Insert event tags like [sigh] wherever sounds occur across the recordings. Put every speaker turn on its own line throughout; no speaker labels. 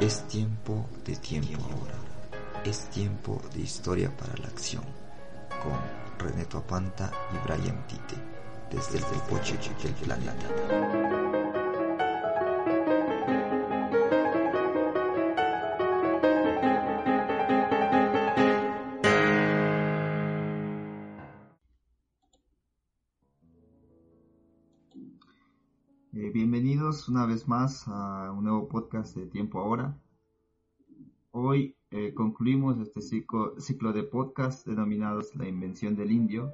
Es tiempo de tiempo ahora. Es tiempo de historia para la acción. Con Reneto Apanta y Brian Tite. Desde el Poche del planeta.
Una vez más a un nuevo podcast de Tiempo Ahora. Hoy eh, concluimos este ciclo, ciclo de podcast denominados La Invención del Indio.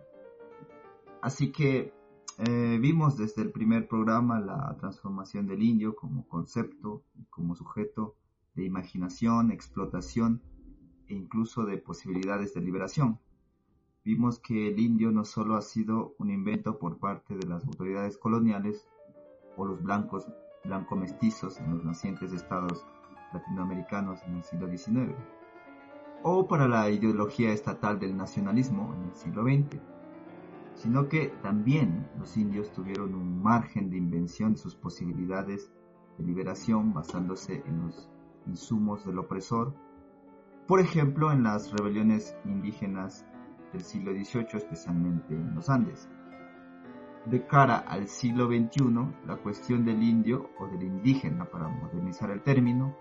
Así que eh, vimos desde el primer programa la transformación del indio como concepto como sujeto de imaginación, explotación e incluso de posibilidades de liberación. Vimos que el indio no solo ha sido un invento por parte de las autoridades coloniales o los blancos blanco mestizos en los nacientes estados latinoamericanos en el siglo XIX, o para la ideología estatal del nacionalismo en el siglo XX, sino que también los indios tuvieron un margen de invención de sus posibilidades de liberación basándose en los insumos del opresor, por ejemplo en las rebeliones indígenas del siglo XVIII, especialmente en los Andes. De cara al siglo XXI, la cuestión del indio o del indígena, para modernizar el término,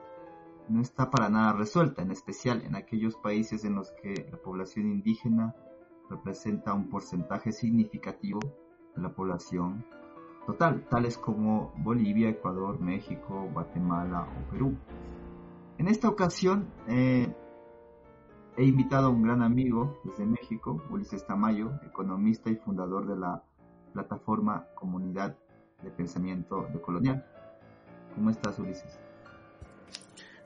no está para nada resuelta, en especial en aquellos países en los que la población indígena representa un porcentaje significativo de la población total, tales como Bolivia, Ecuador, México, Guatemala o Perú. En esta ocasión eh, he invitado a un gran amigo desde México, Ulises Tamayo, economista y fundador de la plataforma Comunidad de Pensamiento de Colonial. ¿Cómo estás, Ulises?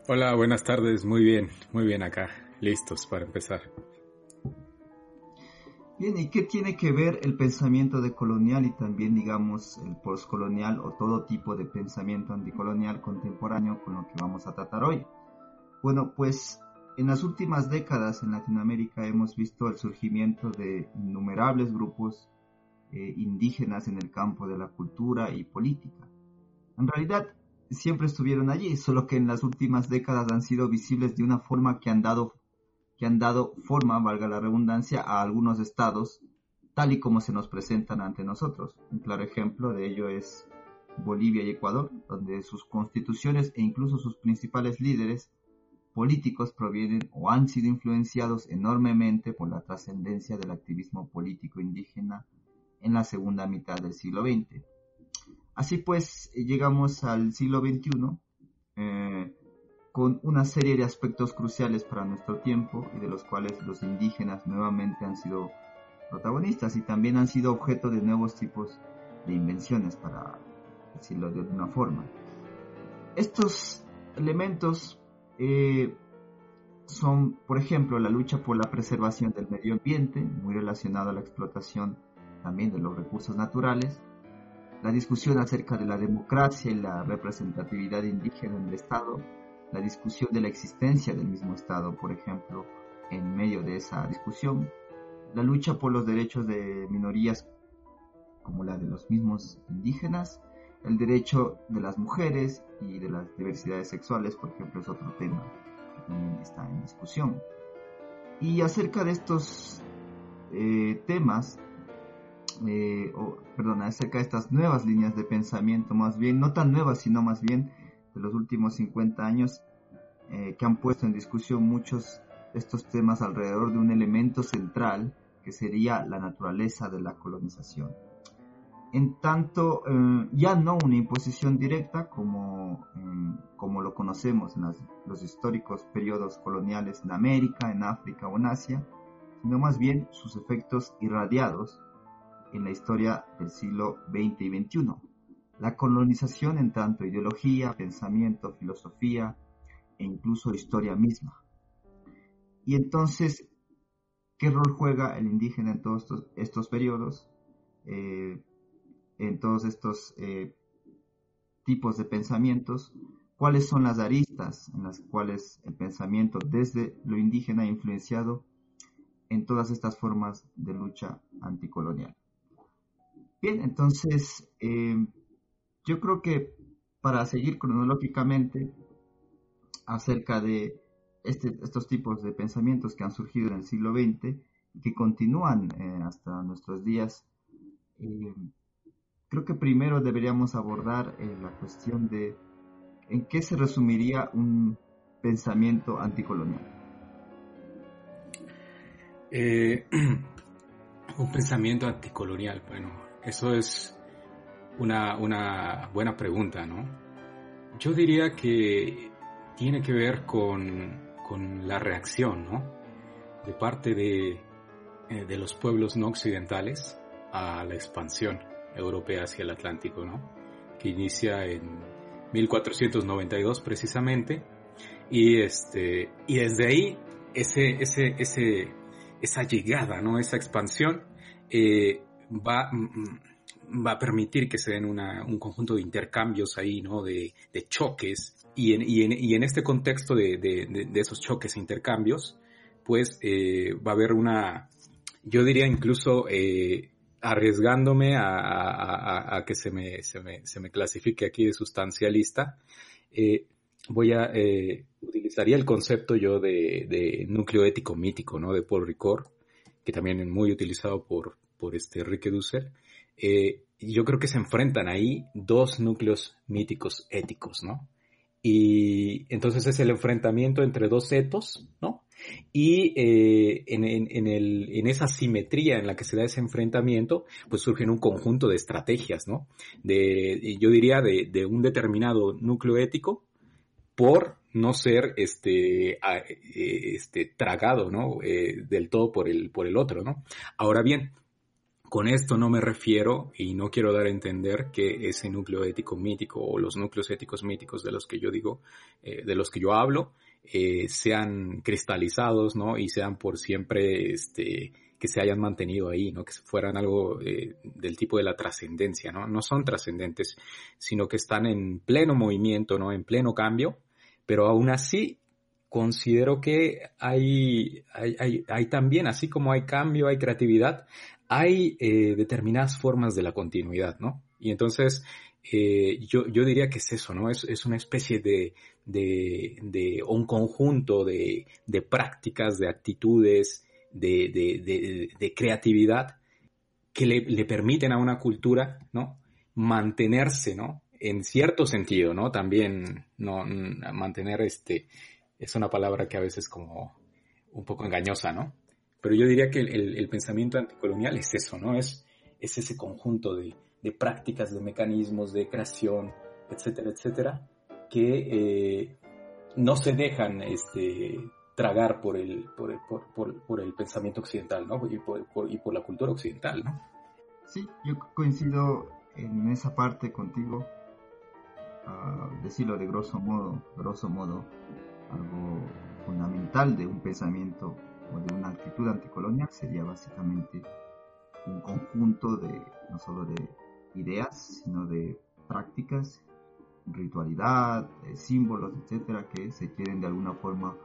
Hola, buenas tardes. Muy bien, muy bien acá. Listos para empezar.
Bien, ¿y qué tiene que ver el pensamiento de colonial y también, digamos, el postcolonial o todo tipo de pensamiento anticolonial contemporáneo con lo que vamos a tratar hoy? Bueno, pues en las últimas décadas en Latinoamérica hemos visto el surgimiento de innumerables grupos eh, indígenas en el campo de la cultura y política. En realidad, siempre estuvieron allí, solo que en las últimas décadas han sido visibles de una forma que han dado, que han dado forma, valga la redundancia, a algunos estados, tal y como se nos presentan ante nosotros. Un claro ejemplo de ello es Bolivia y Ecuador, donde sus constituciones e incluso sus principales líderes políticos provienen o han sido influenciados enormemente por la trascendencia del activismo político indígena en la segunda mitad del siglo XX. Así pues, llegamos al siglo XXI eh, con una serie de aspectos cruciales para nuestro tiempo y de los cuales los indígenas nuevamente han sido protagonistas y también han sido objeto de nuevos tipos de invenciones, para decirlo de alguna forma. Estos elementos eh, son, por ejemplo, la lucha por la preservación del medio ambiente, muy relacionado a la explotación también de los recursos naturales, la discusión acerca de la democracia y la representatividad indígena en el Estado, la discusión de la existencia del mismo Estado, por ejemplo, en medio de esa discusión, la lucha por los derechos de minorías como la de los mismos indígenas, el derecho de las mujeres y de las diversidades sexuales, por ejemplo, es otro tema que también está en discusión. Y acerca de estos eh, temas, eh, o, perdón, acerca de estas nuevas líneas de pensamiento, más bien, no tan nuevas, sino más bien de los últimos 50 años, eh, que han puesto en discusión muchos de estos temas alrededor de un elemento central que sería la naturaleza de la colonización. En tanto, eh, ya no una imposición directa como, como lo conocemos en los históricos periodos coloniales en América, en África o en Asia, sino más bien sus efectos irradiados en la historia del siglo XX y XXI. La colonización en tanto ideología, pensamiento, filosofía e incluso historia misma. Y entonces, ¿qué rol juega el indígena en todos estos, periodos? Eh, en todos estos eh, tipos de pensamientos, cuáles son las aristas en las cuales el pensamiento desde lo indígena ha influenciado en todas estas formas de lucha anticolonial. Bien, entonces em, yo creo que para seguir cronológicamente acerca de este, estos tipos de pensamientos que han surgido en el siglo XX y que continúan eh, hasta nuestros días, em, creo que primero deberíamos abordar eh, la cuestión de en qué se resumiría un pensamiento anticolonial.
Eh, [clears throat] un pensamiento anticolonial, bueno, eso es una, una buena pregunta, ¿no? Yo diría que tiene que ver con, con la reacción, ¿no? De parte de, eh, de los pueblos no occidentales a la expansión europea hacia el Atlántico, ¿no? Que inicia en 1492 precisamente y este y desde ahí ese ese ese esa llegada, ¿no? Esa expansión eh, va, mm, mm, va a permitir que se den un conjunto de intercambios ahí, ¿no? De, choques. Y en, este contexto de, esos choques e intercambios, pues eh, va a haber una, yo diría incluso eh, arriesgándome a, que se me, se, me, clasifique aquí de sustancialista, voy a, eh, utilizaría el concepto yo de, núcleo ético mítico, ¿no? De Paul Ricord, que también es muy utilizado por, por este Enrique Dussel. Eh, yo creo que se enfrentan ahí dos núcleos míticos éticos, ¿no? Y entonces es el enfrentamiento entre dos etos, ¿no? Y eh, en, en, el, en, esa simetría en la que se da ese enfrentamiento, pues surgen un conjunto de estrategias, ¿no? De, yo diría, de, de un determinado núcleo ético por no ser este, eh, este tragado, ¿no? Del todo por el, por el otro, ¿no? Ahora bien, con esto no me refiero y no quiero dar a entender que ese núcleo ético mítico o los núcleos éticos míticos de los que yo digo, eh, de los que yo hablo, sean cristalizados, ¿no? Y sean por siempre, este, que se hayan mantenido ahí, ¿no? Que fueran algo del tipo de la trascendencia, ¿no? No son trascendentes, sino que están en pleno movimiento, ¿no? En pleno cambio pero aún así considero que hay, hay, también, así como hay cambio, hay creatividad, hay eh, determinadas formas de la continuidad, ¿no? Y entonces eh, yo, yo, diría que es eso, ¿no? Es, es una especie de, de, de un conjunto de, de, prácticas, de actitudes, de, creatividad que le, le, permiten a una cultura, ¿no? Mantenerse, ¿no? en cierto sentido, ¿no? También no mantener este es una palabra que a veces como un poco engañosa, ¿no? Pero yo diría que el, pensamiento anticolonial es eso, ¿no? Es, es ese conjunto de, prácticas, de mecanismos, de creación, etcétera, etcétera, que eh, no se dejan este, tragar por el, pensamiento occidental, ¿no? Y por, la cultura occidental, ¿no?
Sí, yo coincido en esa parte contigo decirlo de grosso modo, grosso modo, algo fundamental de un pensamiento o de una actitud anticolonial sería básicamente un conjunto de no solo de ideas, sino de prácticas, ritualidad, símbolos, etcétera, que se quieren de alguna forma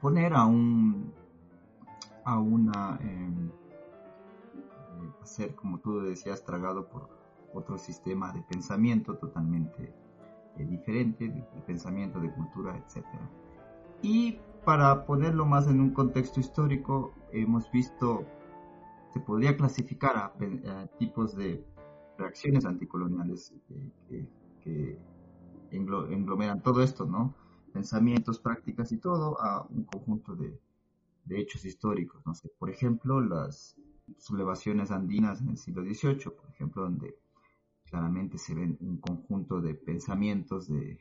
poner a un a una em, eh, hacer como tú decías tragado por otro sistema de pensamiento totalmente eh, diferente, de, pensamiento, de cultura, etc. Y para ponerlo más en un contexto histórico, hemos visto, se podría clasificar a, tipos de reacciones anticoloniales que, que, englomeran todo esto, ¿no? Pensamientos, prácticas y todo a un conjunto de, hechos históricos. Por ejemplo, las sublevaciones andinas en el siglo XVIII, por ejemplo, donde claramente se ven un conjunto de pensamientos, de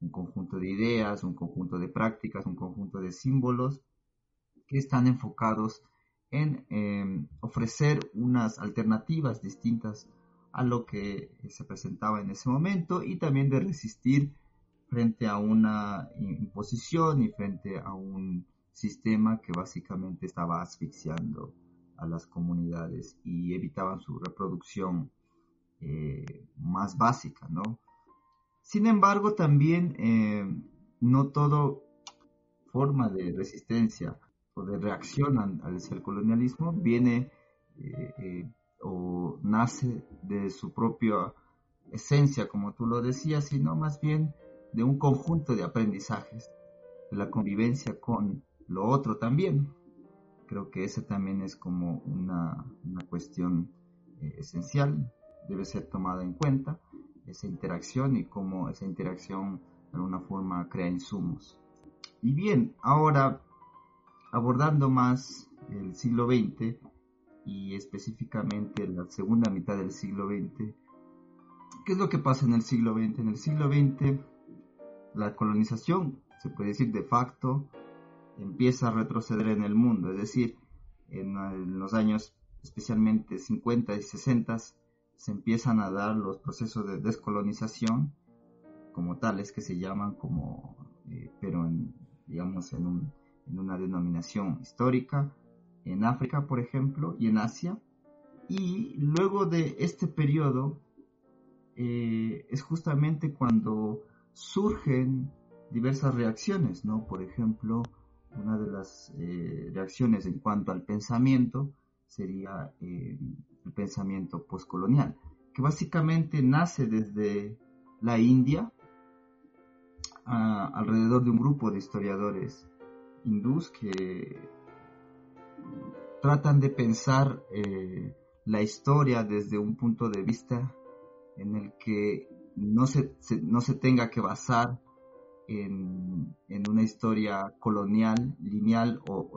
un conjunto de ideas, un conjunto de prácticas, un conjunto de símbolos que están enfocados en em, ofrecer unas alternativas distintas a lo que se presentaba en ese momento y también de resistir frente a una imposición y frente a un sistema que básicamente estaba asfixiando a las comunidades y evitaban su reproducción eh, más básica, ¿no? Sin embargo, también eh, no todo forma de resistencia o de reacción al, colonialismo viene eh, o nace de su propia esencia, como tú lo decías, sino más bien de un conjunto de aprendizajes, de la convivencia con lo otro también. Creo que ese también es como una, cuestión eh, esencial, debe ser tomada en cuenta, esa interacción y cómo esa interacción de alguna forma crea insumos. Y bien, ahora abordando más el siglo XX y específicamente la segunda mitad del siglo XX, ¿qué es lo que pasa en el siglo XX? En el siglo XX la colonización, se puede decir de facto, empieza a retroceder en el mundo, es decir, en, los años especialmente 50 y 60 se empiezan a dar los procesos de descolonización como tales que se llaman como, eh, pero en, digamos en, una denominación histórica, en África por ejemplo y en Asia. Y luego de este periodo eh, es justamente cuando surgen diversas reacciones, ¿no? Por ejemplo, una de las eh, reacciones en cuanto al pensamiento sería el pensamiento postcolonial, que básicamente nace desde la India, alrededor de un grupo de historiadores hindús que tratan de pensar eh, la historia desde un punto de vista en el que no se, no se tenga que basar en, una historia colonial, lineal, o,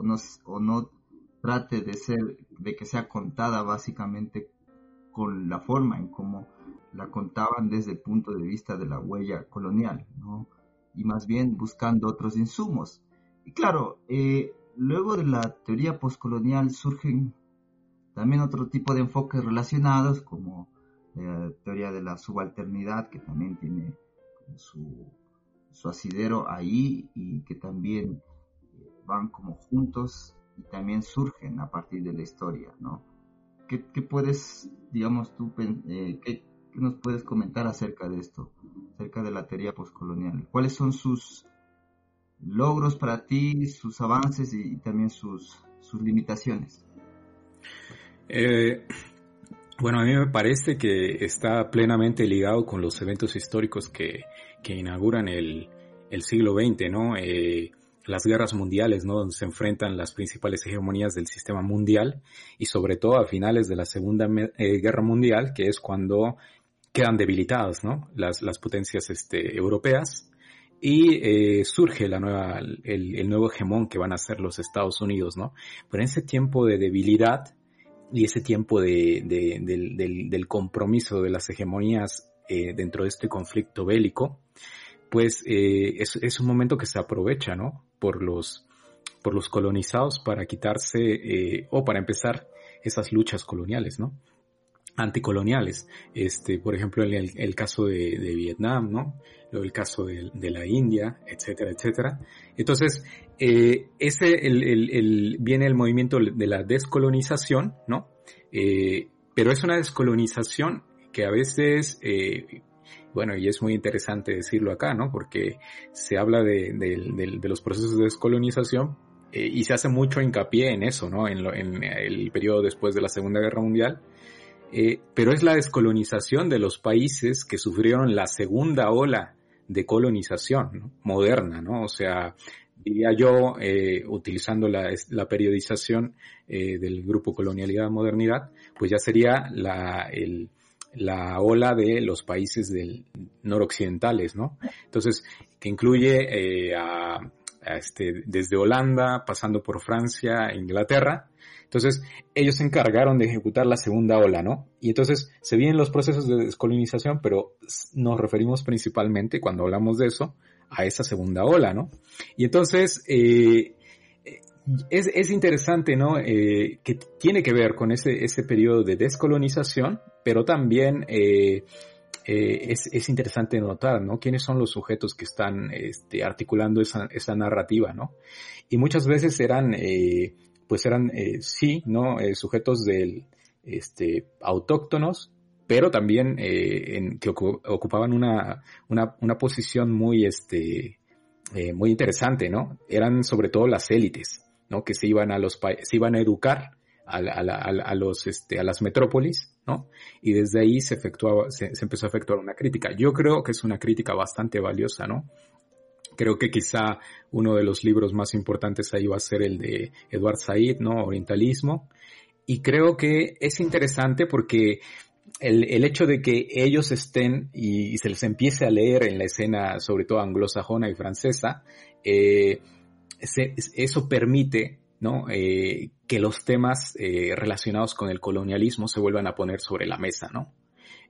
o no trate de ser, de que sea contada básicamente con la forma en cómo la contaban desde el punto de vista de la huella colonial, ¿no? Y más bien buscando otros insumos. Y claro, eh, luego de la teoría postcolonial surgen también otro tipo de enfoques relacionados, como la teoría de la subalternidad, que también tiene su, su asidero ahí y que también eh, van como juntos y también surgen a partir de la historia, ¿no? ¿Qué, puedes, digamos tú, eh, qué, nos puedes comentar acerca de esto, acerca de la teoría postcolonial? ¿Cuáles son sus logros para ti, sus avances y, también sus, sus limitaciones?
Eh, bueno, a mí me parece que está plenamente ligado con los eventos históricos que, que inauguran el, el, siglo XX, ¿no? Eh, las guerras mundiales, ¿no? Donde se enfrentan las principales hegemonías del sistema mundial y sobre todo a finales de la Segunda eh, Guerra Mundial, que es cuando quedan debilitadas, ¿no? Las, las potencias este, europeas y eh, surge la nueva, el, el, nuevo hegemón que van a ser los Estados Unidos, ¿no? Pero en ese tiempo de debilidad, y ese tiempo de, del, compromiso de las hegemonías eh, dentro de este conflicto bélico, pues es, es, un momento que se aprovecha, ¿no? Por los, por los colonizados para quitarse eh, o para empezar esas luchas coloniales, ¿no? anticoloniales, este, por ejemplo, el, el caso de, de, Vietnam, ¿no? el caso de, de, la India, etcétera, etcétera. Entonces, eh, ese el, el, viene el movimiento de la descolonización, ¿no? Eh, pero es una descolonización que a veces, bueno, y es muy interesante decirlo acá, ¿no? Porque se habla de, los procesos de descolonización eh, y se hace mucho hincapié en eso, ¿no? En, lo, en el periodo después de la Segunda Guerra Mundial eh, pero es la descolonización de los países que sufrieron la segunda ola de colonización moderna, ¿no? O sea, diría yo, eh, utilizando la, la periodización eh, del grupo Colonialidad-Modernidad, pues ya sería la, el, la ola de los países del noroccidentales, ¿no? Entonces, que incluye a, a este, desde Holanda, pasando por Francia, Inglaterra, entonces, ellos se encargaron de ejecutar la segunda ola, ¿no? Y entonces se vienen los procesos de descolonización, pero nos referimos principalmente, cuando hablamos de eso, a esa segunda ola, ¿no? Y entonces, eh, es, es, interesante, ¿no? Eh, que tiene que ver con ese, ese periodo de descolonización, pero también eh, eh, es, es, interesante notar, ¿no? ¿Quiénes son los sujetos que están este, articulando esa, esa narrativa, ¿no? Y muchas veces eran pues eran, sí, ¿no? Sujetos del, este, autóctonos, pero también que ocupaban una, una, una, posición muy, este, muy interesante, ¿no? Eran sobre todo las élites, ¿no? Que se iban a los se iban a educar a, a, a, los, este, a las metrópolis ¿no? Y desde ahí se efectuaba, se, empezó a efectuar una crítica. Yo creo que es una crítica bastante valiosa, ¿no? Creo que quizá uno de los libros más importantes ahí va a ser el de Edward Said, ¿no? Orientalismo. Y creo que es interesante porque el, hecho de que ellos estén y, se les empiece a leer en la escena, sobre todo anglosajona y francesa, eh, eso permite. Eh, que los temas eh, relacionados con el colonialismo se vuelvan a poner sobre la mesa.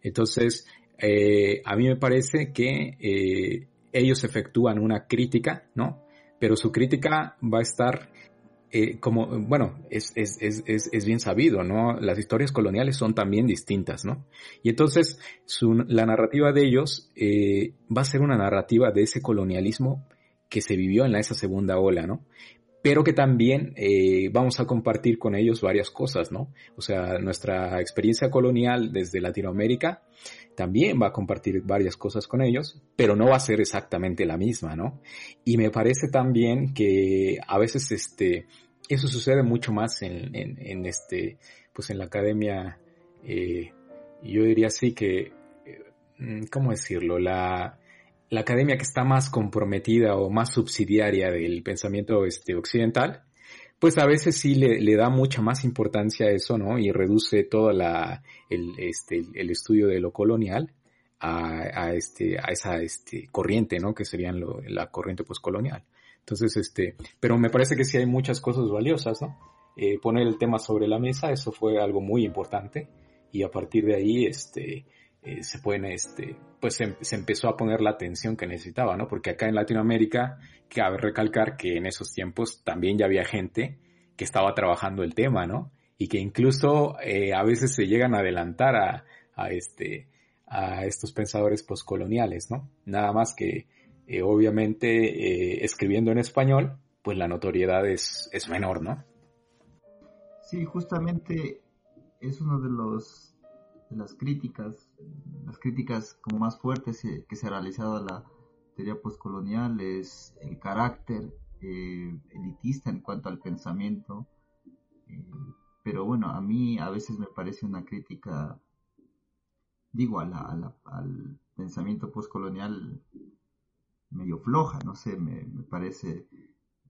Entonces, eh, a mí me parece que ellos efectúan una crítica. Pero su crítica va a estar como, bueno, es, bien sabido, ¿no? Las historias coloniales son también distintas, ¿no? Y entonces la narrativa de ellos va a ser una narrativa de ese colonialismo que se vivió en esa segunda ola, ¿no? pero que también eh, vamos a compartir con ellos varias cosas, ¿no? O sea, nuestra experiencia colonial desde Latinoamérica también va a compartir varias cosas con ellos, pero no va a ser exactamente la misma, ¿no? Y me parece también que a veces este, eso sucede mucho más en, en, este, pues en la academia, eh, yo diría así que, eh, ¿cómo decirlo? La, la academia que está más comprometida o más subsidiaria del pensamiento este, occidental, pues a veces sí le, da mucha más importancia a eso, ¿no? Y reduce todo la, el, este, el estudio de lo colonial a, este, a esa este, corriente, ¿no? Que serían lo, la corriente postcolonial. Entonces, este, pero me parece que sí hay muchas cosas valiosas, ¿no? Eh, poner el tema sobre la mesa, eso fue algo muy importante y a partir de ahí, este, eh, se pueden, este, pues se, empezó a poner la atención que necesitaba, ¿no? Porque acá en Latinoamérica, cabe recalcar que en esos tiempos también ya había gente que estaba trabajando el tema, ¿no? Y que incluso eh, a veces se llegan a adelantar a, este, a estos pensadores postcoloniales, ¿no? Nada más que, eh, obviamente, escribiendo en español, pues la notoriedad es, es menor, ¿no?
Sí, justamente es uno de los las críticas, las críticas como más fuertes que se ha realizado a la teoría postcolonial es el carácter eh, elitista en cuanto al pensamiento. Eh, pero bueno, a mí a veces me parece una crítica, digo, al pensamiento postcolonial medio floja, no sé, me, parece,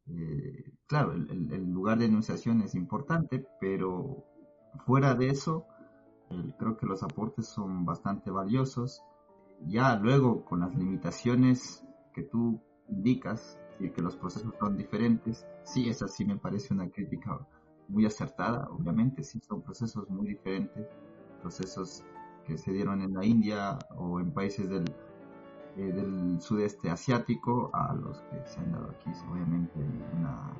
eh, claro, el, el, lugar de enunciación es importante, pero fuera de eso, creo que los aportes son bastante valiosos. Ya luego, con las limitaciones que tú indicas y que los procesos son diferentes, sí, esa sí me parece una crítica muy acertada, obviamente, sí, son procesos muy diferentes, procesos que se dieron en la India o en países del, eh, del sudeste asiático a los que se han dado aquí, obviamente, una...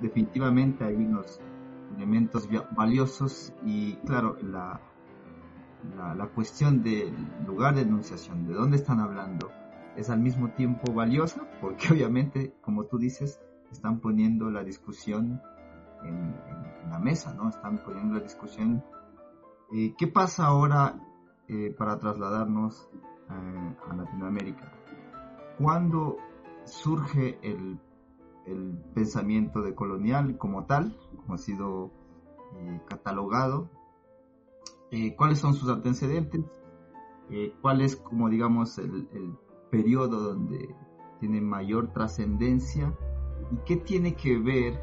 definitivamente hay unos elementos valiosos y claro, la, la, cuestión del lugar de enunciación, de dónde están hablando, es al mismo tiempo valiosa porque [laughs] obviamente, como tú dices, están poniendo la discusión en, la mesa, ¿no? Están poniendo la discusión. Eh, ¿Qué pasa ahora eh, para trasladarnos eh, a Latinoamérica? ¿Cuándo surge el el pensamiento de colonial como tal, ha sido eh, catalogado, eh, cuáles son sus antecedentes, eh, cuál es como digamos el, el periodo donde tiene mayor trascendencia y qué tiene que ver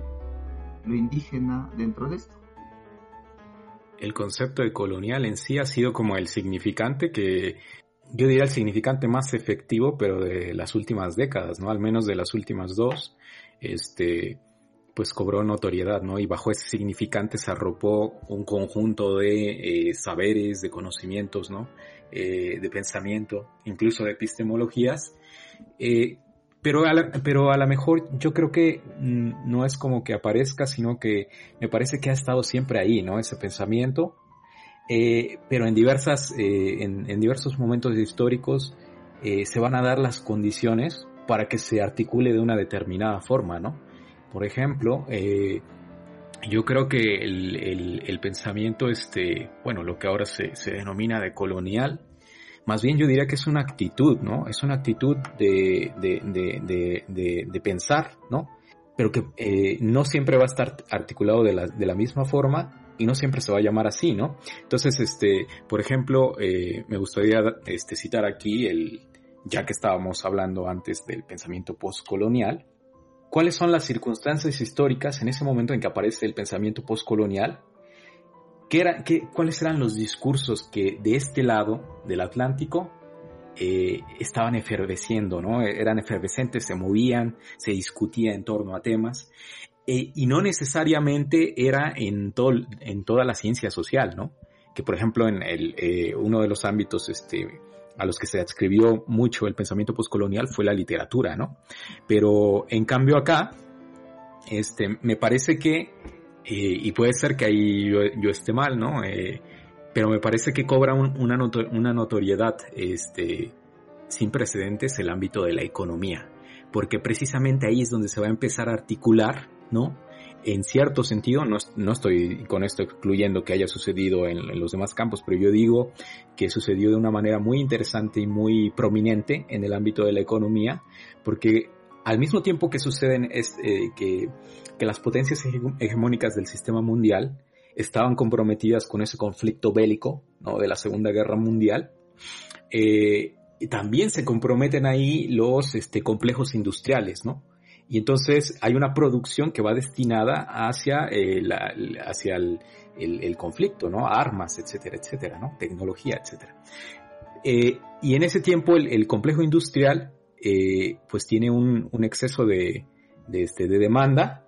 lo indígena dentro de esto.
El concepto de colonial en sí ha sido como el significante que yo diría el significante más efectivo, pero de las últimas décadas, ¿no? Al menos de las últimas dos, este, pues cobró notoriedad, ¿no? Y bajo ese significante se arropó un conjunto de eh, saberes, de conocimientos, ¿no? Eh, de pensamiento, incluso de epistemologías. Eh, pero, a la, pero a lo mejor yo creo que mm, no es como que aparezca, sino que me parece que ha estado siempre ahí, ¿no? Ese pensamiento. pero en diversas, en, en, diversos momentos históricos se van a dar las condiciones para que se articule de una determinada forma, ¿no? Por ejemplo, eh, yo creo que el, pensamiento, este, bueno, lo que ahora se, denomina de colonial, más bien yo diría que es una actitud, ¿no? Es una actitud de, pensar, ¿no? Pero que eh, no siempre va a estar articulado de la, de la misma forma y no siempre se va a llamar así, ¿no? Entonces, este, por ejemplo, eh, me gustaría este, citar aquí el, ya que estábamos hablando antes del pensamiento postcolonial, ¿cuáles son las circunstancias históricas en ese momento en que aparece el pensamiento postcolonial? ¿Qué era, qué, ¿Cuáles eran los discursos que de este lado del Atlántico eh, estaban efervesciendo, ¿no? Eran efervescentes, se movían, se discutía en torno a temas. Eh, y no necesariamente era en, todo, en toda la ciencia social, ¿no? Que por ejemplo en el, eh, uno de los ámbitos este, a los que se adscribió mucho el pensamiento postcolonial fue la literatura, ¿no? Pero en cambio acá, este, me parece que, eh, y puede ser que ahí yo, esté mal, ¿no? pero me parece que cobra una, una notoriedad este, sin precedentes el ámbito de la economía, porque precisamente ahí es donde se va a empezar a articular ¿no? En cierto sentido, no, no estoy con esto excluyendo que haya sucedido en, los demás campos, pero yo digo que sucedió de una manera muy interesante y muy prominente en el ámbito de la economía, porque al mismo tiempo que suceden es, eh, que, que las potencias hegemónicas del sistema mundial estaban comprometidas con ese conflicto bélico ¿no? de la Segunda Guerra Mundial, eh, también se comprometen ahí los este, complejos industriales, ¿no? Y entonces hay una producción que va destinada hacia, eh, hacia el, conflicto, ¿no? Armas, etcétera, etcétera, ¿no? Tecnología, etcétera. Eh, y en ese tiempo el, complejo industrial eh, pues tiene un, exceso de, este, de demanda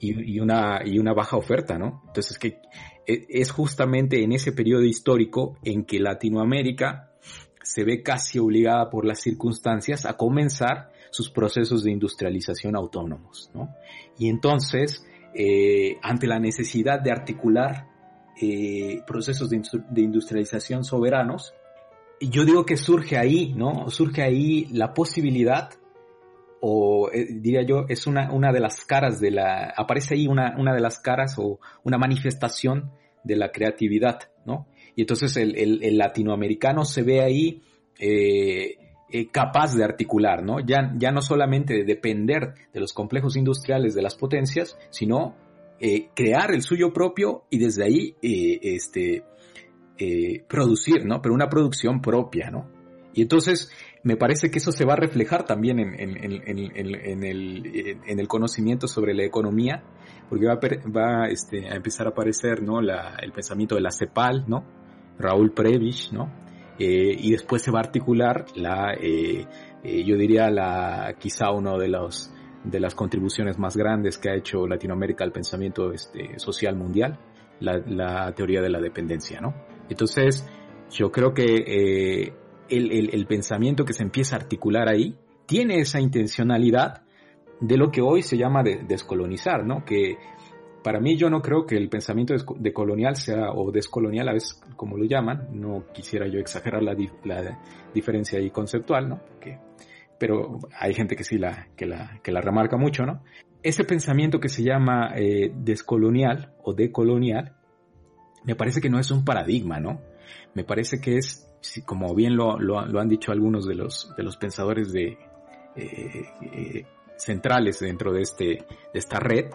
y, una, y una baja oferta, ¿no? Entonces que e, es justamente en ese periodo histórico en que Latinoamérica se ve casi obligada por las circunstancias a comenzar sus procesos de industrialización autónomos. ¿no? Y entonces, eh, ante la necesidad de articular eh, procesos de, industrialización soberanos, yo digo que surge ahí, ¿no? Surge ahí la posibilidad, o eh, diría yo, es una, una de las caras de la, aparece ahí una, una de las caras o una manifestación de la creatividad, ¿no? Y entonces el, el, latinoamericano se ve ahí eh, eh, capaz de articular, ¿no? Ya, ya no solamente de depender de los complejos industriales de las potencias, sino eh, crear el suyo propio y desde ahí eh, este, producir, ¿no? Pero una producción propia, ¿no? Y entonces me parece que eso se va a reflejar también en, el, el, conocimiento sobre la economía, porque va, a, va este, a empezar a aparecer, ¿no? La, el pensamiento de la CEPAL, ¿no? Raúl Previch, ¿no? Eh, y después se va a articular la, eh, eh, yo diría la, quizá uno de los, de las contribuciones más grandes que ha hecho Latinoamérica al pensamiento este, social mundial, la, la teoría de la dependencia, ¿no? Entonces, yo creo que el, el, pensamiento que se empieza a articular ahí tiene esa intencionalidad de lo que hoy se llama de, descolonizar, ¿no? Que para mí yo no creo que el pensamiento de colonial sea, o descolonial a veces como lo llaman, no quisiera yo exagerar la, la diferencia ahí conceptual, ¿no? pero hay gente que sí la, que la, que la remarca mucho, ¿no? Ese pensamiento que se llama eh, descolonial o decolonial, me parece que no es un paradigma, ¿no? Me parece que es, como bien lo, lo, han dicho algunos de los, de los pensadores de, eh, eh, centrales dentro de, este, de esta red,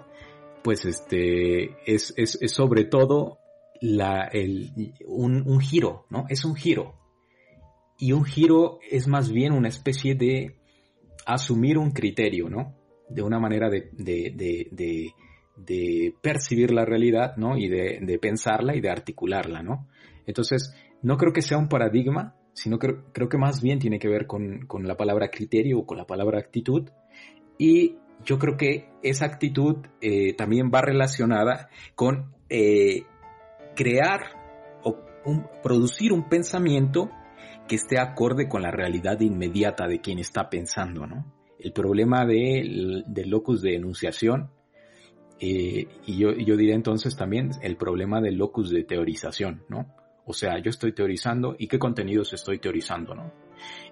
pues este, es, es, sobre todo la, el, un, un, giro, ¿no? Es un giro. Y un giro es más bien una especie de asumir un criterio, ¿no? De una manera de, de, de, de, percibir la realidad, ¿no? Y de, de, pensarla y de articularla, ¿no? Entonces, no creo que sea un paradigma, sino que creo que más bien tiene que ver con, con la palabra criterio o con la palabra actitud. Y yo creo que esa actitud eh, también va relacionada con eh, crear o producir un pensamiento que esté acorde con la realidad inmediata de quien está pensando, ¿no? El problema del locus de enunciación, eh, y yo, yo diré entonces también el problema del locus de teorización, ¿no? O sea, yo estoy teorizando y qué contenidos estoy teorizando, ¿no?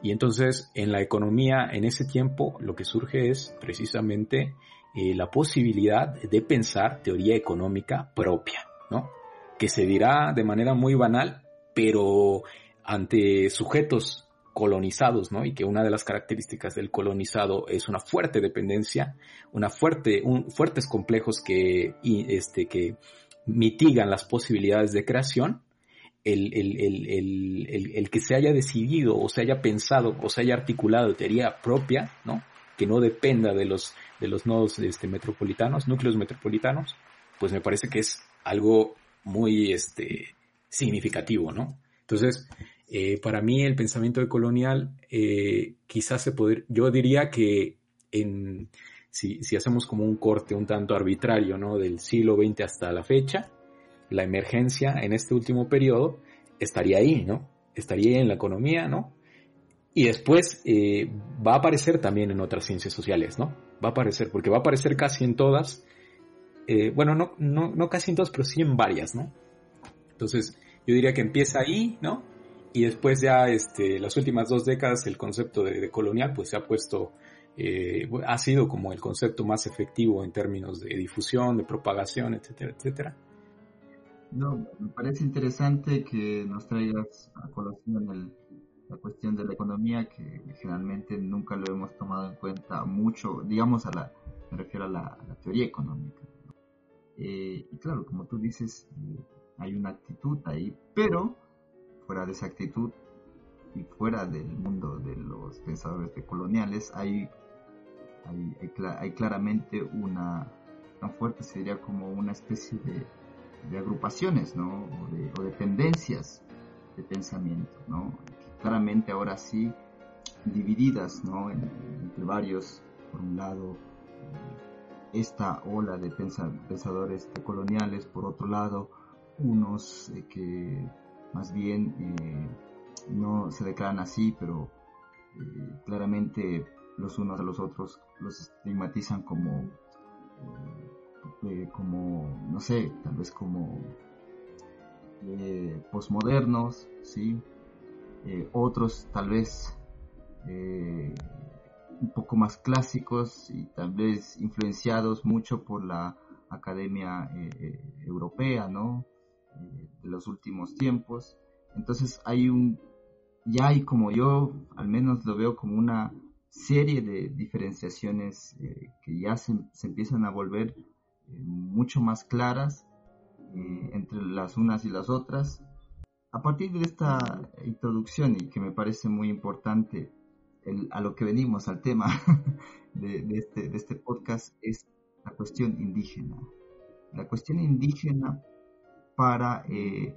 Y entonces en la economía en ese tiempo lo que surge es precisamente eh, la posibilidad de pensar teoría económica propia, ¿no? Que se dirá de manera muy banal, pero ante sujetos colonizados, ¿no? Y que una de las características del colonizado es una fuerte dependencia, una fuerte, un, fuertes complejos que, y este, que mitigan las posibilidades de creación, el, el, que se haya decidido o se haya pensado o se haya articulado teoría propia, ¿no? Que no dependa de los, de los nodos este, metropolitanos, núcleos metropolitanos, pues me parece que es algo muy este, significativo, ¿no? Entonces, eh, para mí el pensamiento decolonial eh, quizás se puede, yo diría que en, si, si, hacemos como un corte un tanto arbitrario, ¿no? Del siglo XX hasta la fecha, la emergencia en este último periodo estaría ahí, ¿no? Estaría ahí en la economía, ¿no? Y después eh, va a aparecer también en otras ciencias sociales, ¿no? Va a aparecer, porque va a aparecer casi en todas, eh, bueno, no, no, no casi en todas, pero sí en varias, ¿no? Entonces, yo diría que empieza ahí, ¿no? Y después ya, este, las últimas dos décadas, el concepto de, colonial, pues se ha puesto, eh, ha sido como el concepto más efectivo en términos de difusión, de propagación, etcétera, etcétera.
No, me parece interesante que nos traigas a colación la cuestión de la economía, que generalmente nunca lo hemos tomado en cuenta mucho, digamos, a la, me refiero a la, teoría económica. Eh, y claro, como tú dices, eh, hay una actitud ahí, pero fuera de esa actitud y fuera del mundo de los pensadores decoloniales, hay, hay, hay, claramente una, tan fuerte, sería como una especie de de agrupaciones, ¿no? O de, tendencias de pensamiento, ¿no? claramente ahora sí divididas, ¿no? entre varios, por un lado, eh, esta ola de pensadores coloniales, por otro lado, unos eh, que más bien eh, no se declaran así, pero claramente los unos a los otros los estigmatizan como como, no sé, tal vez como eh, posmodernos, ¿sí? Eh, otros tal vez eh, un poco más clásicos y tal vez influenciados mucho por la academia europea, ¿no? de los últimos tiempos. Entonces hay un, ya hay como yo, al menos lo veo como una serie de diferenciaciones que ya se, empiezan a volver mucho más claras eh, entre las unas y las otras. A partir de esta introducción y que me parece muy importante a lo que venimos al tema [laughs] este, de, este, podcast es la cuestión indígena. La cuestión indígena para eh,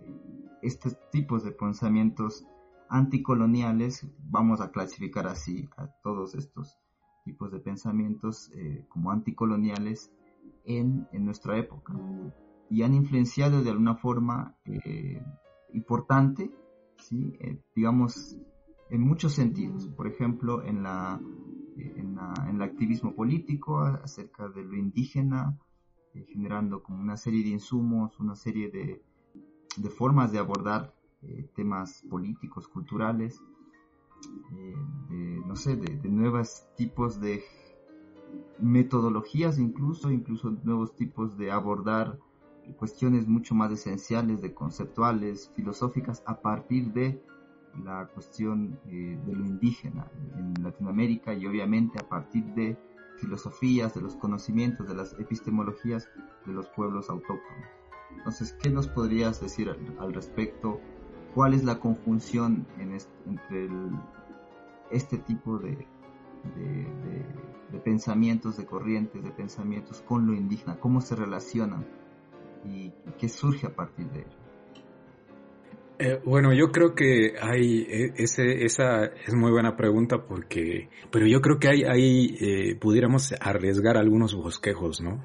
estos tipos de pensamientos anticoloniales, vamos a clasificar así a todos estos tipos de pensamientos eh, como anticoloniales, en, nuestra época y han influenciado de alguna forma eh, importante, ¿sí? Eh, digamos, en muchos sentidos. Por ejemplo, en, la, en, el activismo político acerca de lo indígena, eh, generando como una serie de insumos, una serie de, de formas de abordar temas políticos, culturales, de, no sé, de, de nuevos tipos de metodologías incluso, incluso nuevos tipos de abordar cuestiones mucho más esenciales, de conceptuales, filosóficas, a partir de la cuestión eh, de lo indígena en Latinoamérica y obviamente a partir de filosofías, de los conocimientos, de las epistemologías de los pueblos autóctonos. Entonces, ¿qué nos podrías decir al, respecto? ¿Cuál es la conjunción en entre este tipo de, de, pensamientos, de corrientes, de pensamientos con lo indígena, cómo se relacionan y, qué surge a partir de ello.
Eh, bueno, yo creo que hay, e, esa es muy buena pregunta porque, pero yo creo que hay, hay eh, pudiéramos arriesgar algunos bosquejos, ¿no?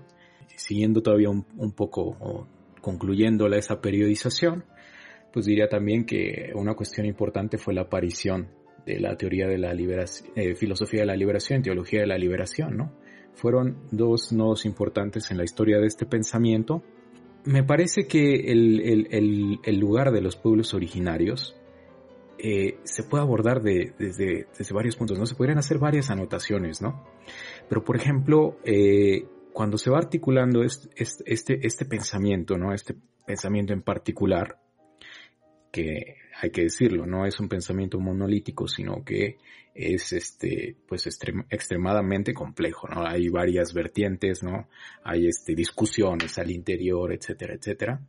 Siguiendo todavía un, un poco o concluyéndola esa periodización, pues diría también que una cuestión importante fue la aparición de la teoría de la liberación, eh, filosofía de la liberación, teología de la liberación, ¿no? Fueron dos nodos importantes en la historia de este pensamiento. Me parece que el, lugar de los pueblos originarios eh, se puede abordar desde, varios puntos, ¿no? Se podrían hacer varias anotaciones, ¿no? Pero, por ejemplo, eh, cuando se va articulando este, este, este pensamiento, ¿no? Este pensamiento en particular, que hay que decirlo, no es un pensamiento monolítico, sino que es este, pues extremadamente complejo, ¿no? Hay varias vertientes, ¿no? Hay este, discusiones al interior, etcétera, etcétera.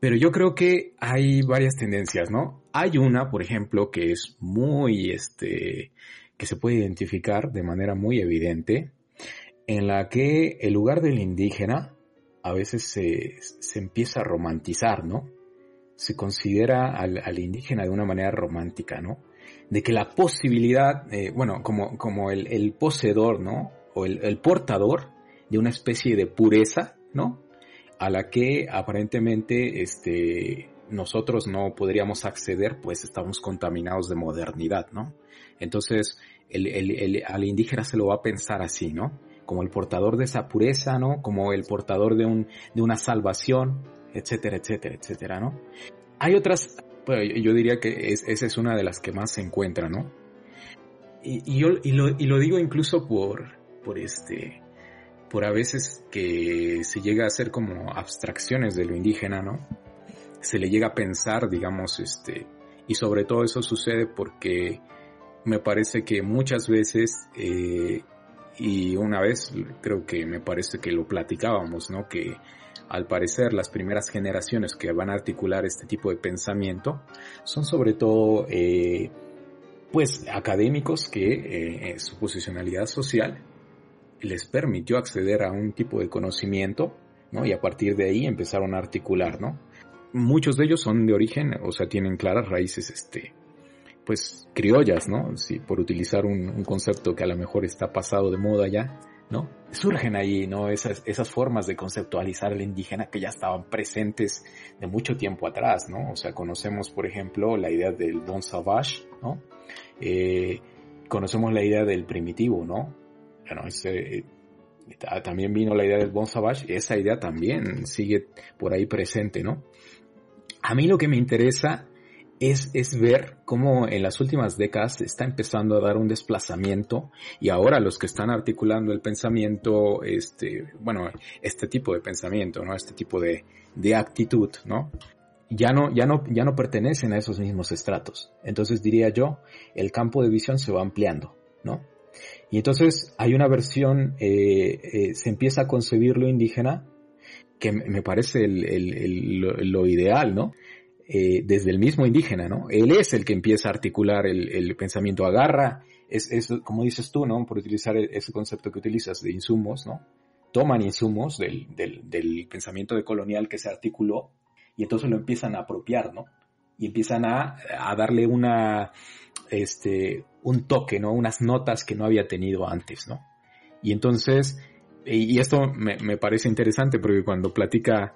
Pero yo creo que hay varias tendencias, ¿no? Hay una, por ejemplo, que es muy, este, que se puede identificar de manera muy evidente, en la que el lugar del indígena a veces se, se empieza a romantizar, ¿no? Se considera al, al, indígena de una manera romántica, ¿no? De que la posibilidad, eh, bueno, como, como el, el, poseedor, ¿no? O el, el portador de una especie de pureza, ¿no? a la que aparentemente este, nosotros no podríamos acceder, pues estamos contaminados de modernidad, ¿no? Entonces, el, el, al indígena se lo va a pensar así, ¿no? Como el portador de esa pureza, ¿no? Como el portador de, un, de una salvación, etcétera, etcétera, etcétera, ¿no? Hay otras, pues, yo diría que esa es una de las que más se encuentra, ¿no? Y, y yo y lo, y lo digo incluso por, por este, por a veces que se llega a hacer como abstracciones de lo indígena, ¿no? Se le llega a pensar, digamos, este, y sobre todo eso sucede porque me parece que muchas veces, eh, y una vez creo que me parece que lo platicábamos, ¿no? Que al parecer las primeras generaciones que van a articular este tipo de pensamiento son sobre todo, eh, pues, académicos que eh, su posicionalidad social les permitió acceder a un tipo de conocimiento, ¿no? Y a partir de ahí empezaron a articular, ¿no? Muchos de ellos son de origen, o sea, tienen claras raíces, este, pues, criollas, ¿no? Sí, por utilizar un, concepto que a lo mejor está pasado de moda ya, ¿no? Surgen ahí, ¿no? Esas, esas formas de conceptualizar al indígena que ya estaban presentes de mucho tiempo atrás, ¿no? O sea, conocemos, por ejemplo, la idea del Bon Sauvage, ¿no? Eh, conocemos la idea del primitivo, ¿no? bueno, ese, también vino la idea del Bon Savage, esa idea también sigue por ahí presente, ¿no? A mí lo que me interesa es, es ver cómo en las últimas décadas está empezando a dar un desplazamiento y ahora los que están articulando el pensamiento, este, bueno, este tipo de pensamiento, ¿no? Este tipo de, de actitud, ¿no? Ya no, ya no, ya no pertenecen a esos mismos estratos. Entonces diría yo, el campo de visión se va ampliando, ¿no? Y entonces hay una versión, eh, eh, se empieza a concebir lo indígena, que me parece lo, ideal, ¿no? Eh, desde el mismo indígena, ¿no? Él es el que empieza a articular el, pensamiento, agarra, es, como dices tú, ¿no? Por utilizar e, ese concepto que utilizas de insumos, ¿no? Toman insumos del, del, del pensamiento de colonial que se articuló y entonces lo empiezan a apropiar, ¿no? Y empiezan a, darle una, este, un toque, ¿no? Unas notas que no había tenido antes, ¿no? Y entonces, y esto me, parece interesante porque cuando platica,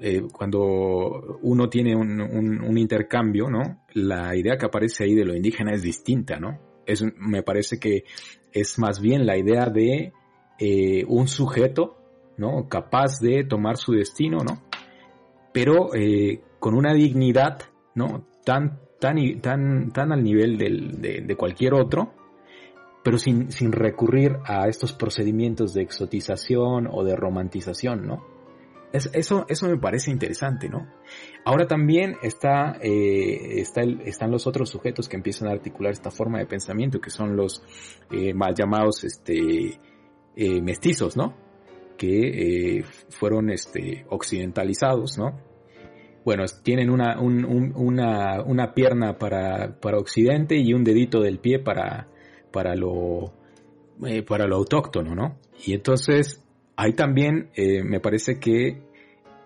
eh, cuando uno tiene un, intercambio, ¿no? La idea que aparece ahí de lo indígena es distinta, ¿no? Es, me parece que es más bien la idea de eh, un sujeto, ¿no? Capaz de tomar su destino, ¿no? Pero eh, con una dignidad, ¿no? Tan tan, tan, tan al nivel de, cualquier otro, pero sin, sin, recurrir a estos procedimientos de exotización o de romantización, ¿no? Eso, eso me parece interesante, ¿no? Ahora también está, eh, está están los otros sujetos que empiezan a articular esta forma de pensamiento, que son los eh, mal llamados este, eh, mestizos, ¿no? Que fueron este, occidentalizados, ¿no? bueno, tienen una, una, una pierna para, para, Occidente y un dedito del pie para, para, lo, para lo autóctono, ¿no? Y entonces, ahí también me parece que,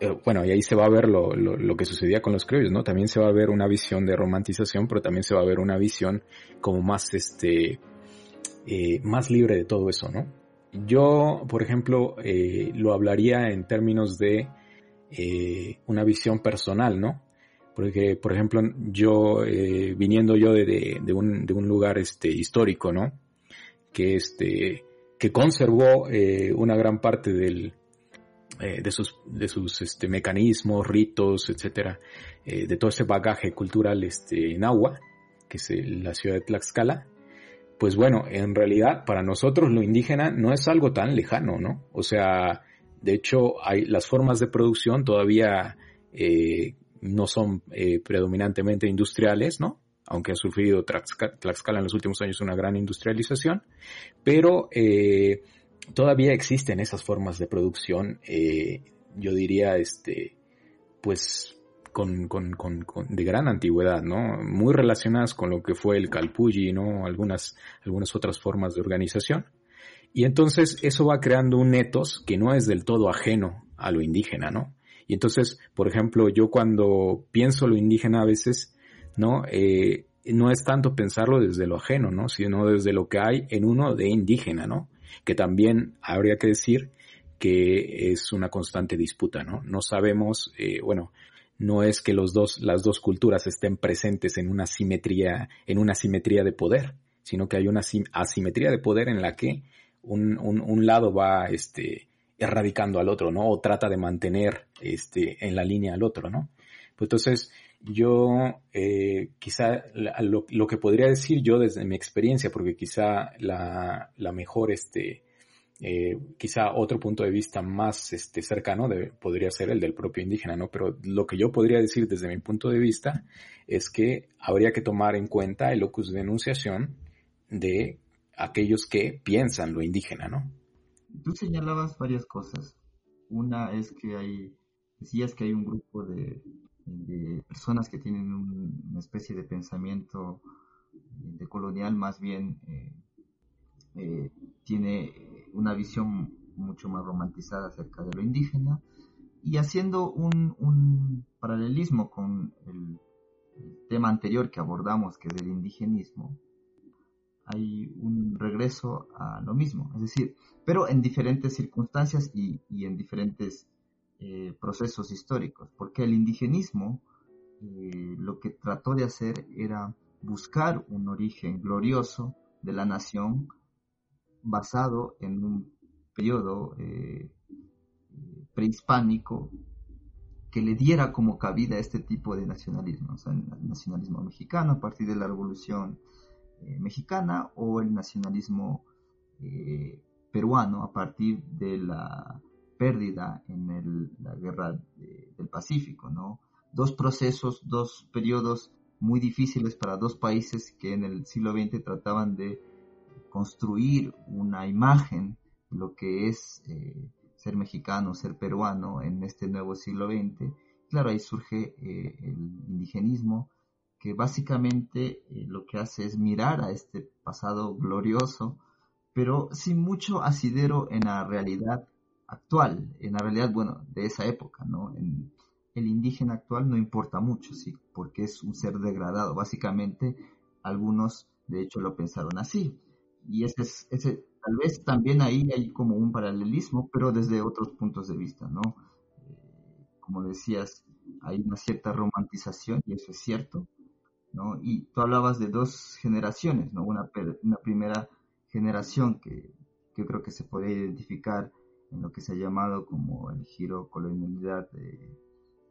eh, bueno, y ahí se va a ver lo, lo, que sucedía con los criollos, ¿no? También se va a ver una visión de romantización, pero también se va a ver una visión como más, este, más libre de todo eso, ¿no? Yo, por ejemplo, lo hablaría en términos de eh, una visión personal, ¿no? Porque, por ejemplo, yo, eh, viniendo yo de, un, de, un, lugar este, histórico, ¿no? Que, este, que conservó eh, una gran parte del, de sus, de sus este, mecanismos, ritos, etcétera, de todo ese bagaje cultural este, en agua, que es la ciudad de Tlaxcala, pues bueno, en realidad para nosotros lo indígena no es algo tan lejano, ¿no? O sea, de hecho, hay las formas de producción todavía eh, no son eh, predominantemente industriales, ¿no? Aunque ha sufrido Tlaxcala en los últimos años una gran industrialización, pero eh, todavía existen esas formas de producción, eh, yo diría, este, pues con, con, con, de gran antigüedad, ¿no? Muy relacionadas con lo que fue el Calpulli, ¿no? Algunas, algunas otras formas de organización. Y entonces eso va creando un etos que no es del todo ajeno a lo indígena, ¿no? Y entonces, por ejemplo, yo cuando pienso lo indígena a veces, ¿no? Eh, no es tanto pensarlo desde lo ajeno, ¿no? Sino desde lo que hay en uno de indígena, ¿no? Que también habría que decir que es una constante disputa, ¿no? No sabemos, eh, bueno, no es que los dos, las dos culturas estén presentes en una simetría, en una simetría de poder, sino que hay una asimetría de poder en la que un, un, un lado va, este, erradicando al otro, ¿no? O trata de mantener, este, en la línea al otro, ¿no? Pues entonces, yo eh, quizá lo, lo, que podría decir yo desde mi experiencia, porque quizá la, la mejor, este, eh, quizá otro punto de vista más este, cercano podría ser el del propio indígena, ¿no? Pero lo que yo podría decir desde mi punto de vista es que habría que tomar en cuenta el locus de enunciación de aquellos que piensan lo indígena, ¿no?
Tú señalabas varias cosas. Una es que hay, decías que hay un grupo de, de personas que tienen una especie de pensamiento de colonial más bien eh, eh, tiene una visión mucho más romantizada acerca de lo indígena y haciendo un, un paralelismo con el, tema anterior que abordamos, que es el indigenismo, hay un regreso a lo mismo, es decir, pero en diferentes circunstancias y, y en diferentes eh, procesos históricos, porque el indigenismo eh, lo que trató de hacer era buscar un origen glorioso de la nación basado en un periodo eh, prehispánico que le diera como cabida este tipo de nacionalismo, o sea, el nacionalismo mexicano a partir de la revolución mexicana o el nacionalismo peruano a partir de la pérdida en la guerra del Pacífico, ¿no? Dos procesos, dos periodos muy difíciles para dos países que en el siglo XX trataban de construir una imagen de lo que es eh, ser mexicano, ser peruano en este nuevo siglo XX. Claro, ahí surge eh, el indigenismo, que básicamente eh, lo que hace es mirar a este pasado glorioso, pero sin mucho asidero en la realidad actual, en la realidad, bueno, de esa época, ¿no? En, el indígena actual no importa mucho, sí, porque es un ser degradado. Básicamente, algunos de hecho lo pensaron así. Y ese, es, ese, tal vez también ahí hay como un paralelismo, pero desde otros puntos de vista, ¿no? Eh, como decías, hay una cierta romantización, y eso es cierto, ¿no? Y tú hablabas de dos generaciones, ¿no? Una, primera generación que, que, creo que se puede identificar en lo que se ha llamado como el giro colonialidad, de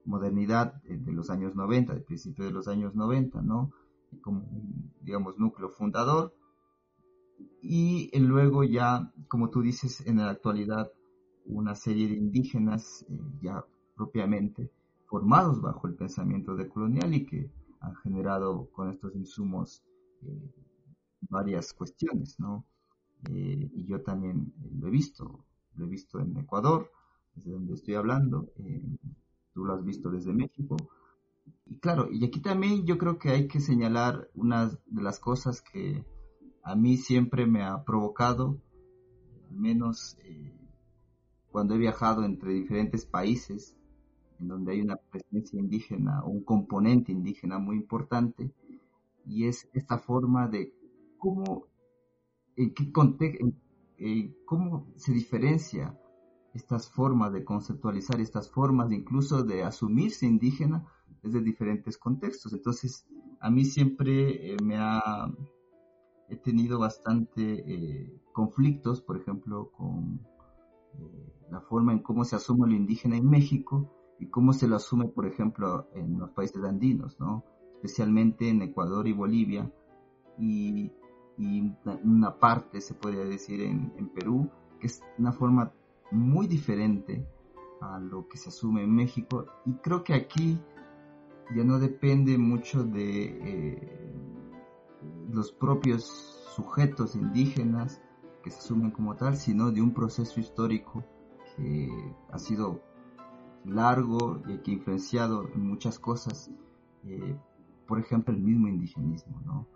modernidad de los años 90, de principio de los años 90, ¿no? Como, digamos, núcleo fundador, y luego ya, como tú dices, en la actualidad, una serie de indígenas eh, ya propiamente formados bajo el pensamiento decolonial y que han generado con estos insumos eh, varias cuestiones, ¿no? Eh, y yo también lo he visto, lo he visto en Ecuador, desde donde estoy hablando, tú lo has visto desde México, y claro, y aquí también yo creo que hay que señalar una de las cosas que a mí siempre me ha provocado, al menos eh, cuando he viajado entre diferentes países, en donde hay una presencia indígena o un componente indígena muy importante, y es esta forma de cómo, en qué contexto, cómo se diferencia estas formas de conceptualizar, estas formas de incluso de asumirse indígena desde diferentes contextos. Entonces, a mí siempre eh, me ha he tenido bastante eh, conflictos, por ejemplo, con eh, la forma en cómo se asume lo indígena en México y cómo se lo asume, por ejemplo, en los países andinos, ¿no? especialmente en Ecuador y Bolivia, y, una parte, se podría decir, en, en Perú, que es una forma muy diferente a lo que se asume en México, y creo que aquí ya no depende mucho de eh, los propios sujetos indígenas que se asumen como tal, sino de un proceso histórico que ha sido largo y que ha influenciado en muchas cosas, eh, por ejemplo el mismo indigenismo, ¿no?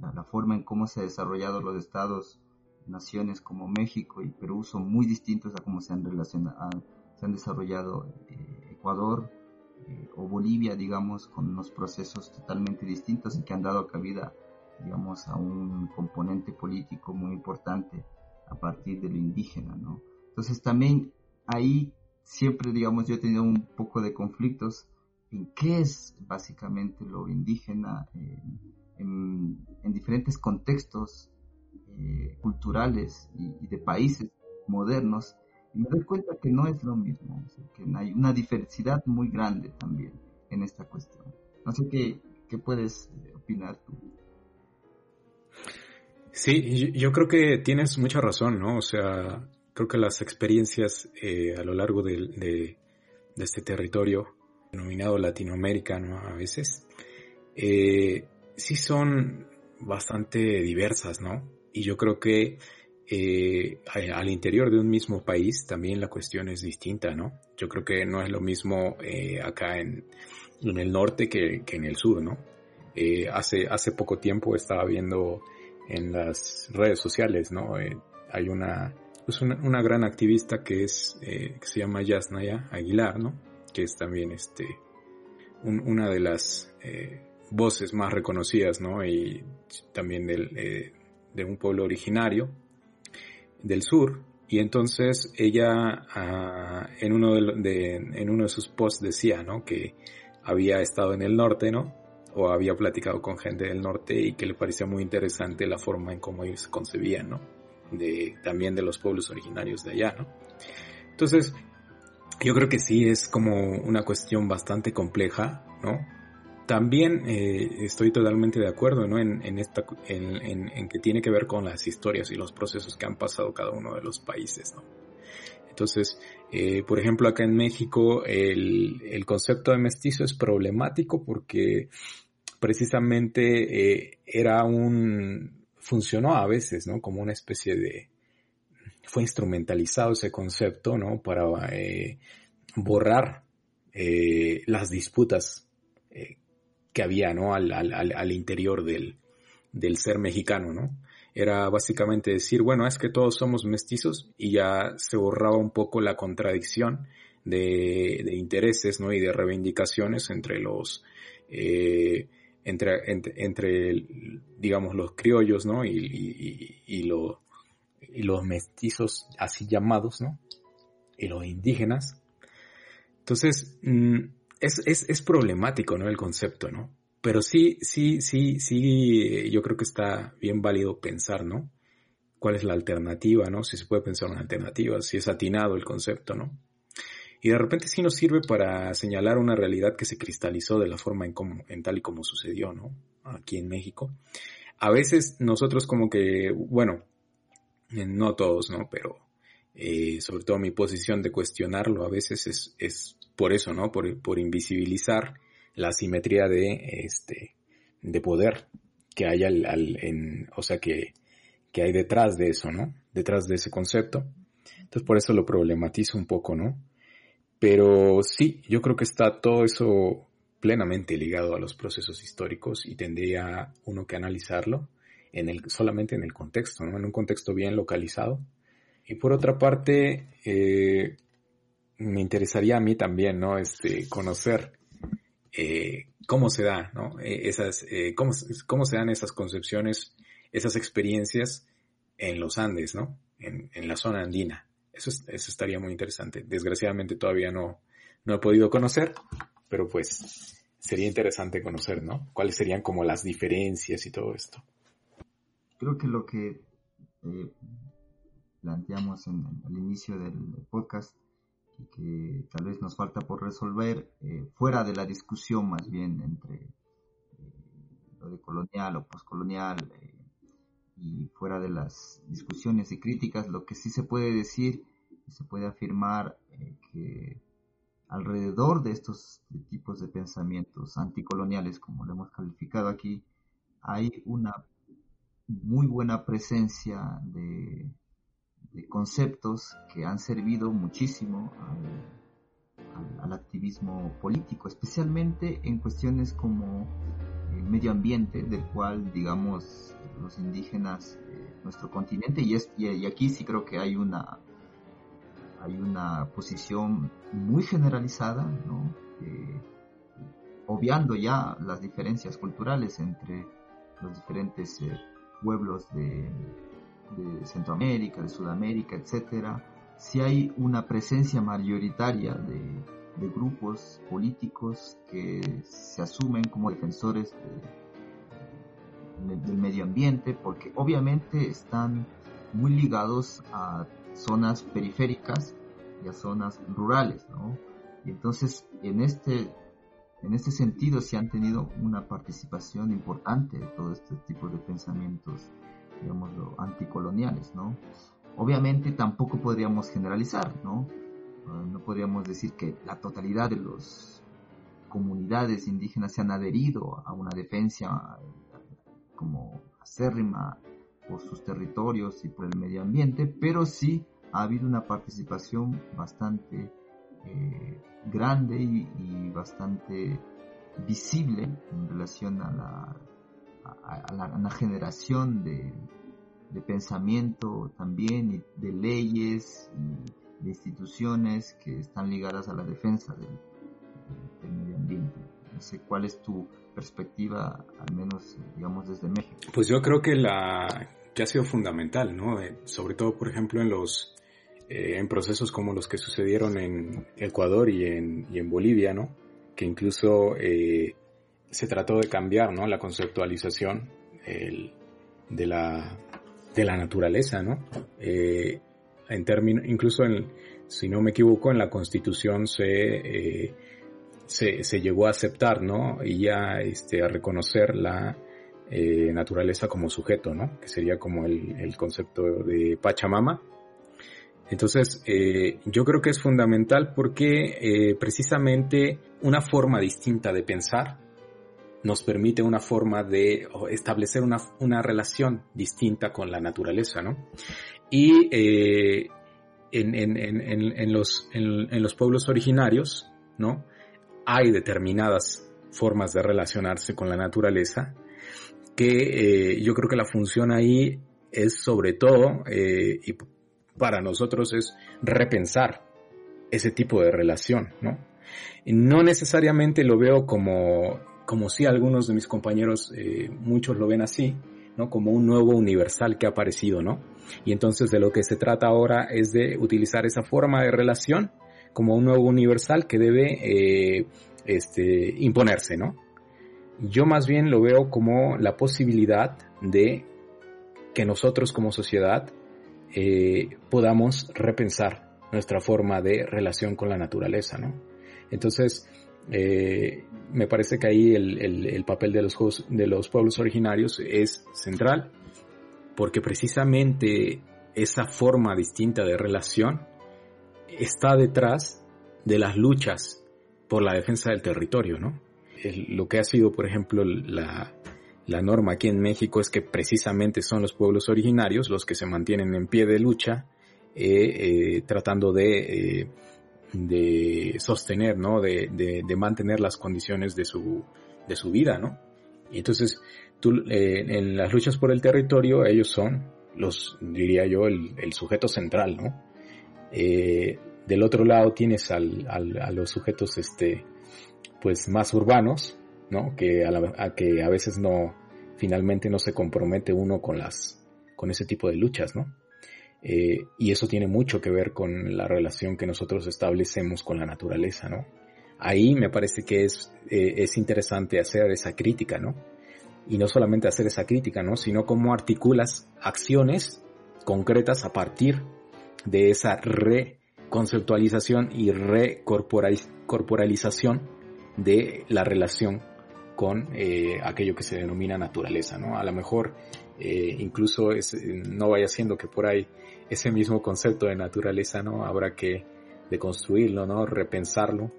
La, forma en cómo se han desarrollado los estados, naciones como México y Perú son muy distintos a cómo se han relacionado, se han desarrollado eh, Ecuador eh, o Bolivia, digamos, con unos procesos totalmente distintos y que han dado cabida, digamos, a un componente político muy importante a partir de lo indígena, ¿no? Entonces también ahí siempre, digamos, yo he tenido un poco de conflictos en qué es básicamente lo indígena en, diferentes contextos eh, culturales y, de países modernos y me doy cuenta que no es lo mismo, que hay una diversidad muy grande también en esta cuestión. No sé qué, qué puedes eh, opinar tú.
Sí, yo creo que tienes mucha razón, ¿no? O sea, creo que las experiencias eh, a lo largo de, de, este territorio denominado Latinoamérica, ¿no? A veces, eh, sí son bastante diversas, ¿no? Y yo creo que eh, al interior de un mismo país también la cuestión es distinta, ¿no? Yo creo que no es lo mismo eh, acá en, en, el norte que, que, en el sur, ¿no? Eh, hace, hace poco tiempo estaba viendo en las redes sociales, ¿no? hay una, pues una, gran activista que es, que se llama Yasnaya Aguilar, ¿no? Que es también este, un, una de las voces más reconocidas, ¿no? Y también del, eh, de un pueblo originario del sur. Y entonces ella ah, en, uno de, en uno de sus posts decía, ¿no? Que había estado en el norte, ¿no? O había platicado con gente del norte y que le parecía muy interesante la forma en cómo ellos se concebían, ¿no? De, también de los pueblos originarios de allá, ¿no? Entonces, yo creo que sí es como una cuestión bastante compleja, ¿no? También eh, estoy totalmente de acuerdo ¿no? en, que tiene que ver con las historias y los procesos que han pasado cada uno de los países. Entonces, eh, por ejemplo, acá en México el, el, concepto de mestizo es problemático porque precisamente eh, era un, funcionó a veces, ¿no? Como una especie de, fue instrumentalizado ese concepto, ¿no? Para borrar las disputas que había, ¿no? Al, al, al interior del, del ser mexicano, ¿no? Era básicamente decir, bueno, es que todos somos mestizos y ya se borraba un poco la contradicción de, de intereses, ¿no? Y de reivindicaciones entre los, eh, entre, entre, entre, digamos, los criollos, ¿no? Y, y, y, lo, y los mestizos así llamados, ¿no? Y los indígenas. Entonces, mmm, es, es, es problemático, ¿no? El concepto, ¿no? Pero sí, sí, sí, sí, yo creo que está bien válido pensar, ¿no? ¿Cuál es la alternativa, ¿no? Si se puede pensar una alternativa, si es atinado el concepto, ¿no? Y de repente sí nos sirve para señalar una realidad que se cristalizó de la forma en, como, en tal y como sucedió, ¿no? Aquí en México. A veces nosotros como que, bueno, eh, no todos, ¿no? Pero eh, sobre todo mi posición de cuestionarlo a veces es, es por eso, ¿no? Por, por invisibilizar la simetría de, este, de poder que hay al, al en, o sea, que, que hay detrás de eso, ¿no? Detrás de ese concepto. Entonces por eso lo problematizo un poco, ¿no? Pero sí, yo creo que está todo eso plenamente ligado a los procesos históricos y tendría uno que analizarlo en el, solamente en el contexto, ¿no? En un contexto bien localizado. Y por otra parte, eh, me interesaría a mí también, ¿no? Este, conocer eh, cómo se da, ¿no? Eh, esas, cómo, cómo, se dan esas concepciones, esas experiencias en los Andes, ¿no? En, en la zona andina. Eso, eso estaría muy interesante. Desgraciadamente todavía no, no he podido conocer, pero pues sería interesante conocer, ¿no? ¿Cuáles serían como las diferencias y todo esto?
Creo que lo que planteamos en, al inicio del podcast que tal vez nos falta por resolver eh, fuera de la discusión más bien entre eh, lo de colonial o postcolonial eh, y fuera de las discusiones y críticas, lo que sí se puede decir y se puede afirmar que alrededor de estos tipos de pensamientos anticoloniales, como lo hemos calificado aquí, hay una muy buena presencia de, conceptos que han servido muchísimo al, activismo político, especialmente en cuestiones como el medio ambiente, del cual, digamos, los indígenas, de nuestro continente, y, es, y aquí sí creo que hay una hay una posición muy generalizada, ¿no? Eh, obviando ya las diferencias culturales entre los diferentes eh, pueblos de, Centroamérica, de Sudamérica, etcétera, si hay una presencia mayoritaria de, grupos políticos que se asumen como defensores del medio ambiente, porque obviamente están muy ligados a zonas periféricas y a zonas rurales, ¿no? Y entonces, en este, en este sentido, se han tenido una participación importante de todo este tipo de pensamientos, digamos, anticoloniales, ¿no? Obviamente tampoco podríamos generalizar, ¿no? Ah, no podríamos decir que la totalidad de las comunidades indígenas se han adherido a una defensa como acérrima por sus territorios y por el medio ambiente, pero sí ha habido una participación bastante eh, grande y, bastante visible en relación a la, a, la, generación de, pensamiento también y de leyes y de instituciones que están ligadas a la defensa del, del medio ambiente. No sé cuál es tu perspectiva, al menos digamos desde México.
Pues yo creo que la que ha sido fundamental, ¿no? Eh, sobre todo, por ejemplo, en los eh, en procesos como los que sucedieron en Ecuador y en, y en Bolivia, ¿no? Que incluso eh, se trató de cambiar, ¿no? La conceptualización de la de la naturaleza, ¿no? en términos, incluso en, si no me equivoco, en la Constitución se se, se, llegó a aceptar, ¿no? Y ya este, a reconocer la eh, naturaleza como sujeto, ¿no? Que sería como el, concepto de Pachamama. Entonces, eh, yo creo que es fundamental porque eh, precisamente una forma distinta de pensar nos permite una forma de establecer una, una relación distinta con la naturaleza, ¿no? Y en, en, en, en, los, en, los pueblos originarios, ¿no? Hay determinadas formas de relacionarse con la naturaleza que eh, yo creo que la función ahí es sobre todo, eh, y para nosotros es repensar ese tipo de relación, ¿no? no necesariamente lo veo como, como si algunos de mis compañeros, eh, muchos lo ven así, ¿no? Como un nuevo universal que ha aparecido, ¿no? Y entonces de lo que se trata ahora es de utilizar esa forma de relación como un nuevo universal que debe este, imponerse, ¿no? Yo más bien lo veo como la posibilidad de que nosotros como sociedad eh, podamos repensar nuestra forma de relación con la naturaleza, ¿no? Entonces, eh, me parece que ahí el, papel de los, de los pueblos originarios es central, porque precisamente esa forma distinta de relación está detrás de las luchas por la defensa del territorio, ¿no? lo que ha sido, por ejemplo, la, norma aquí en México es que precisamente son los pueblos originarios los que se mantienen en pie de lucha, eh, eh, tratando de, de sostener, ¿no? De, de, mantener las condiciones de su, de su vida, ¿no? Entonces, tú, en las luchas por el territorio, ellos son los, diría yo, el, el sujeto central, ¿no? del otro lado tienes al, al, a los sujetos, este, pues más urbanos, ¿no? Que a, que a veces no, finalmente no se compromete uno con las, con ese tipo de luchas, ¿no? Eh, y eso tiene mucho que ver con la relación que nosotros establecemos con la naturaleza, ¿no? Ahí me parece que es, eh, es interesante hacer esa crítica, ¿no? Y no solamente hacer esa crítica, ¿no? Sino cómo articulas acciones concretas a partir de esa reconceptualización y recorporalización de la relación con eh, aquello que se denomina naturaleza, ¿no? A lo mejor eh, incluso es, no vaya siendo que por ahí ese mismo concepto de naturaleza, ¿no? Habrá que deconstruirlo, ¿no? Repensarlo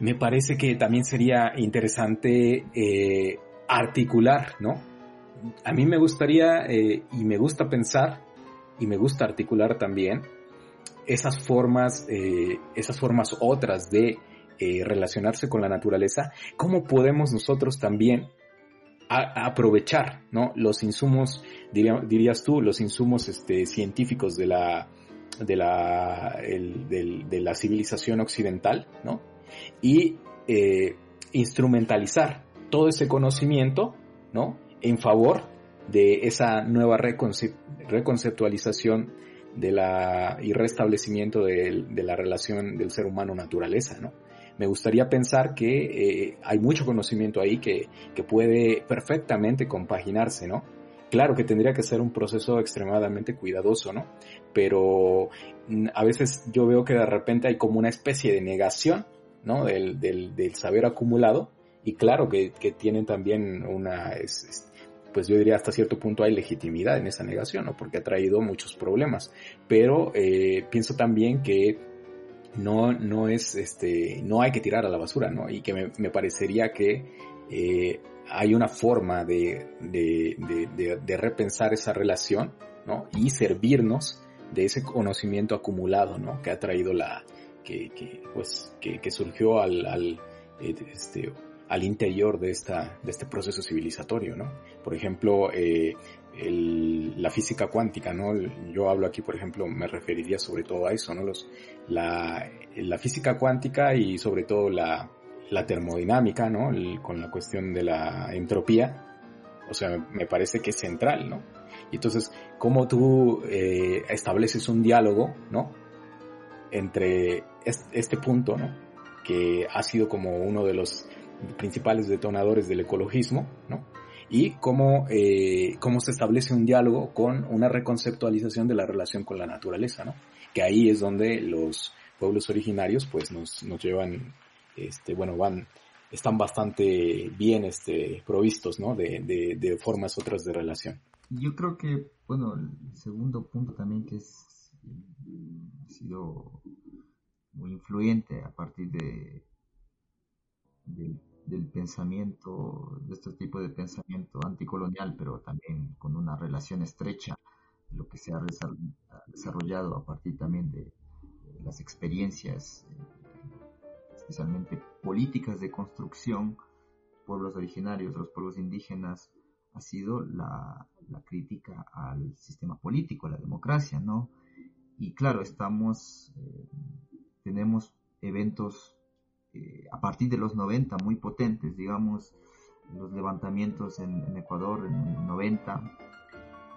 Me parece que también sería interesante eh, articular, ¿no? A mí me gustaría eh, y me gusta pensar y me gusta articular también esas formas, eh, esas formas otras de relacionarse con la naturaleza, cómo podemos nosotros también aprovechar, ¿no? Los insumos, dirías tú, los insumos este, científicos de la, de la, de la civilización occidental, ¿no? Y eh, instrumentalizar todo ese conocimiento, ¿no? En favor de esa nueva reconceptualización de la, y restablecimiento de, de la relación del ser humano-naturaleza, ¿no? Me gustaría pensar que eh, hay mucho conocimiento ahí que, que, puede perfectamente compaginarse, ¿no? Claro que tendría que ser un proceso extremadamente cuidadoso, ¿no? Pero mm, a veces yo veo que de repente hay como una especie de negación, ¿no? Del, del, del saber acumulado y claro que, que tienen también una, es, pues yo diría hasta cierto punto hay legitimidad en esa negación, ¿no? Porque ha traído muchos problemas. Pero eh, pienso también que no, no es, este, no hay que tirar a la basura, ¿no? Y que me, me parecería que eh, hay una forma de, de, de, de, repensar esa relación, ¿no? Y servirnos de ese conocimiento acumulado, ¿no? Que ha traído la, que, que pues, que, que surgió al, al, este, al interior de esta, de este proceso civilizatorio, ¿no? Por ejemplo, eh, el, la física cuántica, ¿no? Yo hablo aquí, por ejemplo, me referiría sobre todo a eso, ¿no? Los, la, la física cuántica y sobre todo la, la termodinámica, ¿no? con la cuestión de la entropía, o sea, me parece que es central, ¿no? Y entonces, ¿cómo tú eh, estableces un diálogo, ¿no? Entre este punto, ¿no? Que ha sido como uno de los principales detonadores del ecologismo, ¿no? Y cómo, eh, cómo se establece un diálogo con una reconceptualización de la relación con la naturaleza, ¿no? Que ahí es donde los pueblos originarios pues nos, nos llevan, este, bueno, van, están bastante bien este, provistos, ¿no? De, de, formas otras de relación.
Yo creo que, bueno, el segundo punto también que es, ha sido muy influyente a partir de, del del pensamiento, de este tipo de pensamiento anticolonial, pero también con una relación estrecha, lo que se ha desarrollado a partir también de, las experiencias, eh, especialmente políticas de construcción, pueblos originarios, los pueblos indígenas, ha sido la, crítica al sistema político, a la democracia, ¿no? Y claro, estamos, eh, tenemos eventos eh, a partir de los 90 muy potentes, digamos, los levantamientos en, Ecuador en el 90,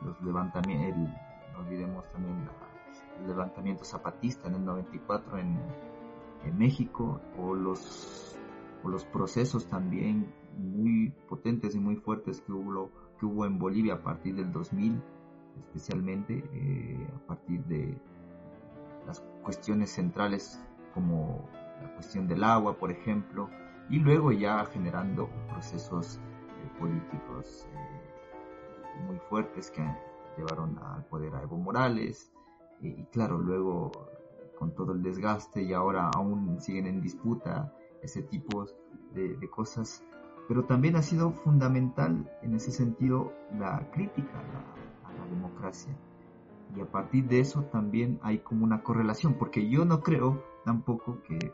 los levantamientos, no olvidemos también el levantamiento zapatista en el 94 en, en México, o los, o los procesos también muy potentes y muy fuertes que hubo, que hubo en Bolivia a partir del 2000, especialmente eh, a partir de las cuestiones centrales como la cuestión del agua, por ejemplo, y luego ya generando procesos eh, políticos eh, muy fuertes que llevaron al poder a Evo Morales, eh, y claro, luego con todo el desgaste y ahora aún siguen en disputa ese tipo de, cosas, pero también ha sido fundamental en ese sentido la crítica a la democracia. Y a partir de eso también hay como una correlación, porque yo no creo tampoco que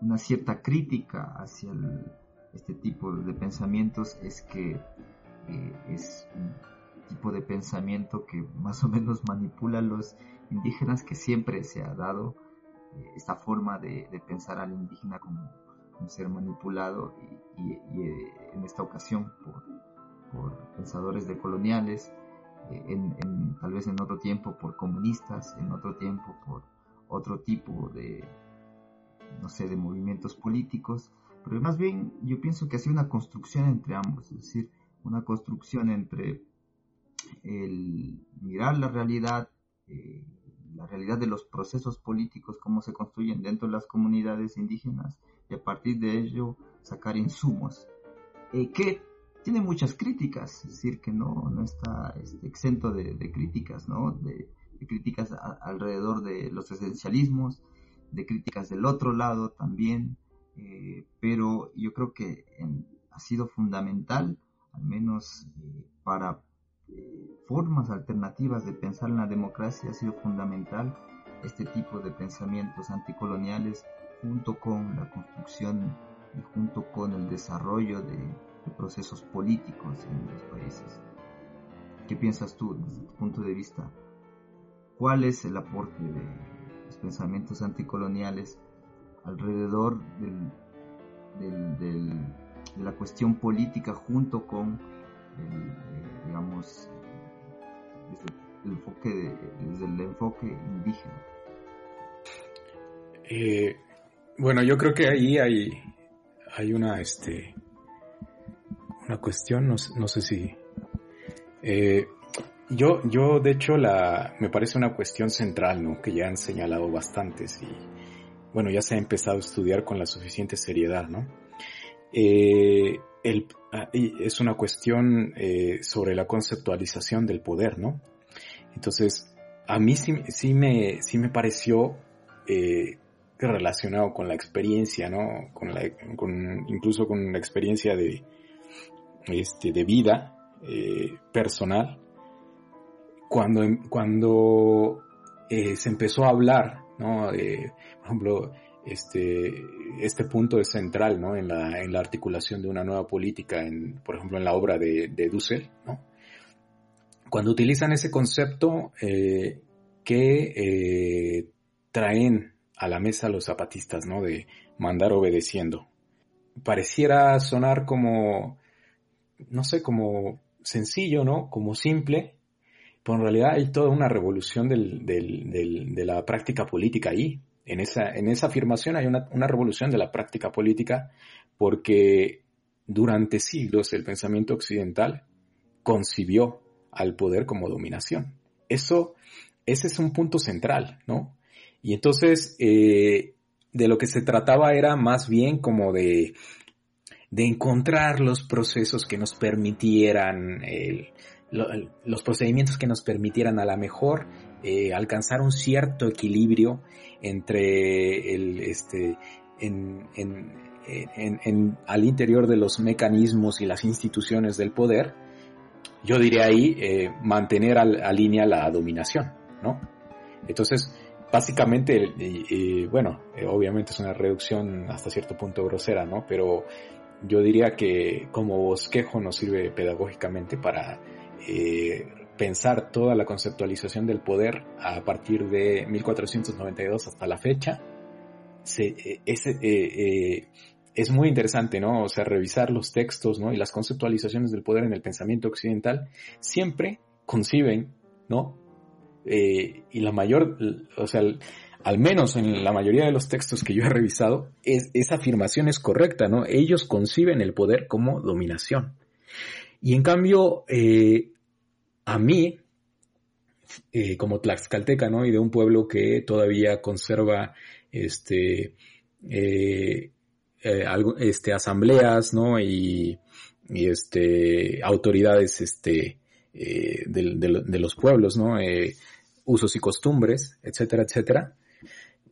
una cierta crítica hacia este tipo de pensamientos es que eh, es un tipo de pensamiento que más o menos manipula a los indígenas que siempre se ha dado eh, esta forma de, pensar al indígena como ser manipulado y, eh, en esta ocasión por, pensadores decoloniales en, tal vez en otro tiempo por comunistas en otro tiempo por otro tipo de, no sé, de movimientos políticos, pero más bien yo pienso que ha una construcción entre ambos, es decir, una construcción entre el mirar la realidad, eh, la realidad de los procesos políticos, cómo se construyen dentro de las comunidades indígenas, y a partir de ello sacar insumos, eh, que tiene muchas críticas, es decir, que no, no está este, exento de, críticas, ¿no? De, críticas alrededor de los esencialismos, de críticas del otro lado también, eh, pero yo creo que ha sido fundamental, al menos eh, para eh, formas alternativas de pensar en la democracia, ha sido fundamental este tipo de pensamientos anticoloniales junto con la construcción y junto con el desarrollo de, procesos políticos en los países. ¿Qué piensas tú desde tu punto de vista? ¿Cuál es el aporte de pensamientos anticoloniales alrededor de la cuestión política junto con el, eh, digamos, el enfoque desde el enfoque indígena?
Eh, bueno, yo creo que ahí hay, hay una, este, una cuestión, no, sé si... Eh, yo, yo, de hecho, la, me parece una cuestión central, ¿no? Que ya han señalado bastantes y, bueno, ya se ha empezado a estudiar con la suficiente seriedad, ¿no? Eh, ah, es una cuestión sobre la conceptualización del poder, ¿no? Entonces, a mí sí, sí, me, sí me pareció relacionado con la experiencia, ¿no? Con la, con, incluso con la experiencia de, este, de vida eh, personal. Cuando, cuando eh, se empezó a hablar, ¿no? por ejemplo, este, este punto es central, ¿no? En la, en la articulación de una nueva política, en, por ejemplo, en la obra de, Dussel, ¿no? Cuando utilizan ese concepto eh, que traen a la mesa los zapatistas, ¿no? De mandar obedeciendo. Pareciera sonar como, no sé, como sencillo, ¿no? Como simple, pero en realidad hay toda una revolución de la práctica política ahí. En esa, en esa afirmación hay una, una revolución de la práctica política porque durante siglos el pensamiento occidental concibió al poder como dominación. Eso, ese es un punto central, ¿no? Y entonces, eh, de lo que se trataba era más bien como de, de encontrar los procesos que nos permitieran, los procedimientos que nos permitieran a la mejor eh, alcanzar un cierto equilibrio entre el, este, en, en, en, al interior de los mecanismos y las instituciones del poder, yo diría ahí, eh, mantener a línea la dominación, ¿no? Entonces, básicamente, bueno, eh, obviamente es una reducción hasta cierto punto grosera, ¿no? Pero yo diría que como bosquejo nos sirve pedagógicamente para eh, pensar toda la conceptualización del poder a partir de 1492 hasta la fecha. Se, eh, es muy interesante, ¿no? O sea, revisar los textos, ¿no? Y las conceptualizaciones del poder en el pensamiento occidental siempre conciben, ¿no? Eh, y la mayor, o sea, al menos en la mayoría de los textos que yo he revisado, es, esa afirmación es correcta, ¿no? Ellos conciben el poder como dominación. Y en cambio, eh, a mí, eh, como tlaxcalteca, ¿no? Y de un pueblo que todavía conserva, este, este, asambleas, ¿no? Y, y este, autoridades, este, de, de, los pueblos, ¿no? usos y costumbres, etcétera, etcétera.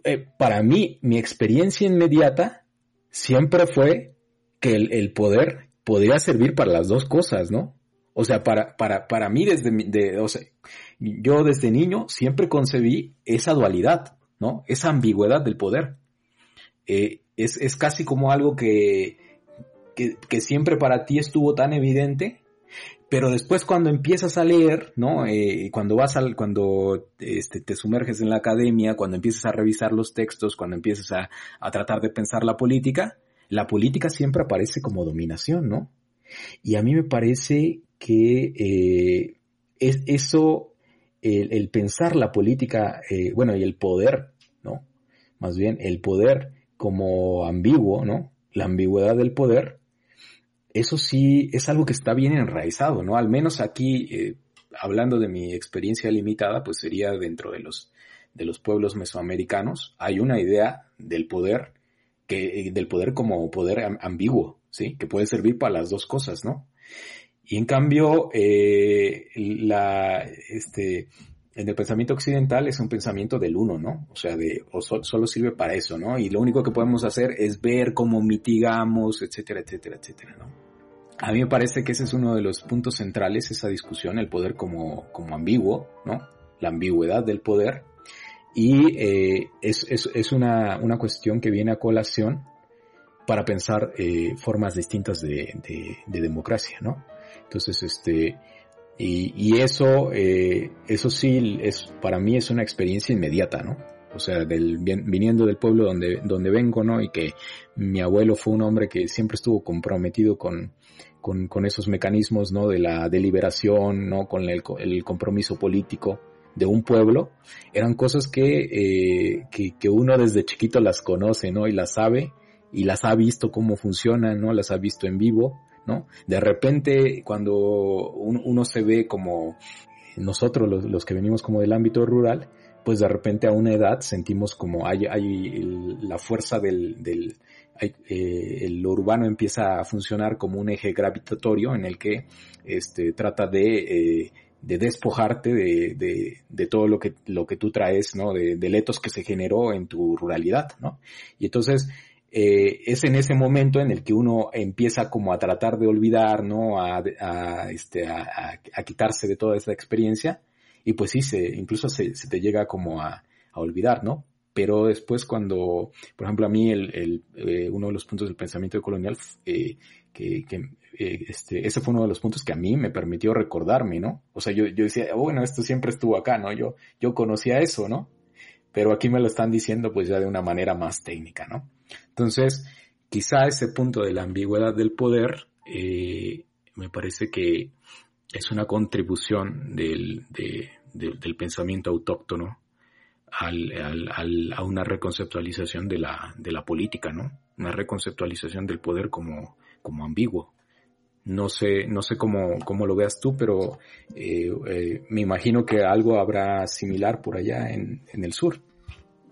Eh, para mí, mi experiencia inmediata siempre fue que el, poder podría servir para las dos cosas, ¿no? O sea, para, para, para mí desde, de, o sea, yo desde niño siempre concebí esa dualidad, ¿no? Esa ambigüedad del poder. Eh, es, es, casi como algo que, que, siempre para ti estuvo tan evidente pero después cuando empiezas a leer, ¿no? Eh, cuando vas al, cuando este, te sumerges en la academia, cuando empiezas a revisar los textos, cuando empiezas a, a tratar de pensar la política, la política siempre aparece como dominación, ¿no? Y a mí me parece que eh, es eso, el, pensar la política, eh, bueno, y el poder, ¿no? Más bien el poder como ambiguo, ¿no? La ambigüedad del poder, eso sí es algo que está bien enraizado, ¿no? Al menos aquí, eh, hablando de mi experiencia limitada, pues sería dentro de los, de los pueblos mesoamericanos, hay una idea del poder, que, del poder como poder ambiguo, ¿sí? Que puede servir para las dos cosas, ¿no? Y en cambio, eh, la, este, en el pensamiento occidental es un pensamiento del uno, ¿no? O sea, de, o solo sirve para eso, ¿no? Y lo único que podemos hacer es ver cómo mitigamos, etcétera, etcétera, etcétera, ¿no? A mí me parece que ese es uno de los puntos centrales, esa discusión, el poder como, como ambiguo, ¿no? La ambigüedad del poder. Y eh, es, es, es una, una, cuestión que viene a colación para pensar eh, formas distintas de, de, de democracia, ¿no? Entonces, este, y, y eso, eh, eso sí, es, para mí es una experiencia inmediata, ¿no? O sea, del, viniendo del pueblo donde, donde vengo, ¿no? Y que mi abuelo fue un hombre que siempre estuvo comprometido con, con, con esos mecanismos, ¿no? De la deliberación, ¿no? Con el, el compromiso político de un pueblo, eran cosas que, eh, que, que, uno desde chiquito las conoce, ¿no? Y las sabe, y las ha visto cómo funcionan, ¿no? Las ha visto en vivo, ¿no? De repente, cuando uno se ve como nosotros, los, que venimos como del ámbito rural, pues de repente a una edad sentimos como hay, hay la fuerza del, del eh, urbano empieza a funcionar como un eje gravitatorio en el que este, trata de, eh, de despojarte de, de, de, todo lo que, lo que tú traes, ¿no? De, de letos que se generó en tu ruralidad, ¿no? Y entonces, eh, es en ese momento en el que uno empieza como a tratar de olvidar, ¿no? A, a este, a, quitarse de toda esa experiencia y pues sí, se, incluso se, se te llega como a, a, olvidar, ¿no? Pero después cuando, por ejemplo, a mí el, el eh, uno de los puntos del pensamiento colonial, eh, que, este, ese fue uno de los puntos que a mí me permitió recordarme, ¿no? O sea, yo, yo decía, oh, bueno, esto siempre estuvo acá, ¿no? Yo, yo conocía eso, ¿no? Pero aquí me lo están diciendo pues ya de una manera más técnica, ¿no? Entonces, quizá ese punto de la ambigüedad del poder eh, me parece que es una contribución del, de, de, del pensamiento autóctono a una reconceptualización de la, de la política, ¿no? Una reconceptualización del poder como, como ambiguo. No sé, no sé cómo, cómo lo veas tú, pero eh, eh, me imagino que algo habrá similar por allá en, en el sur.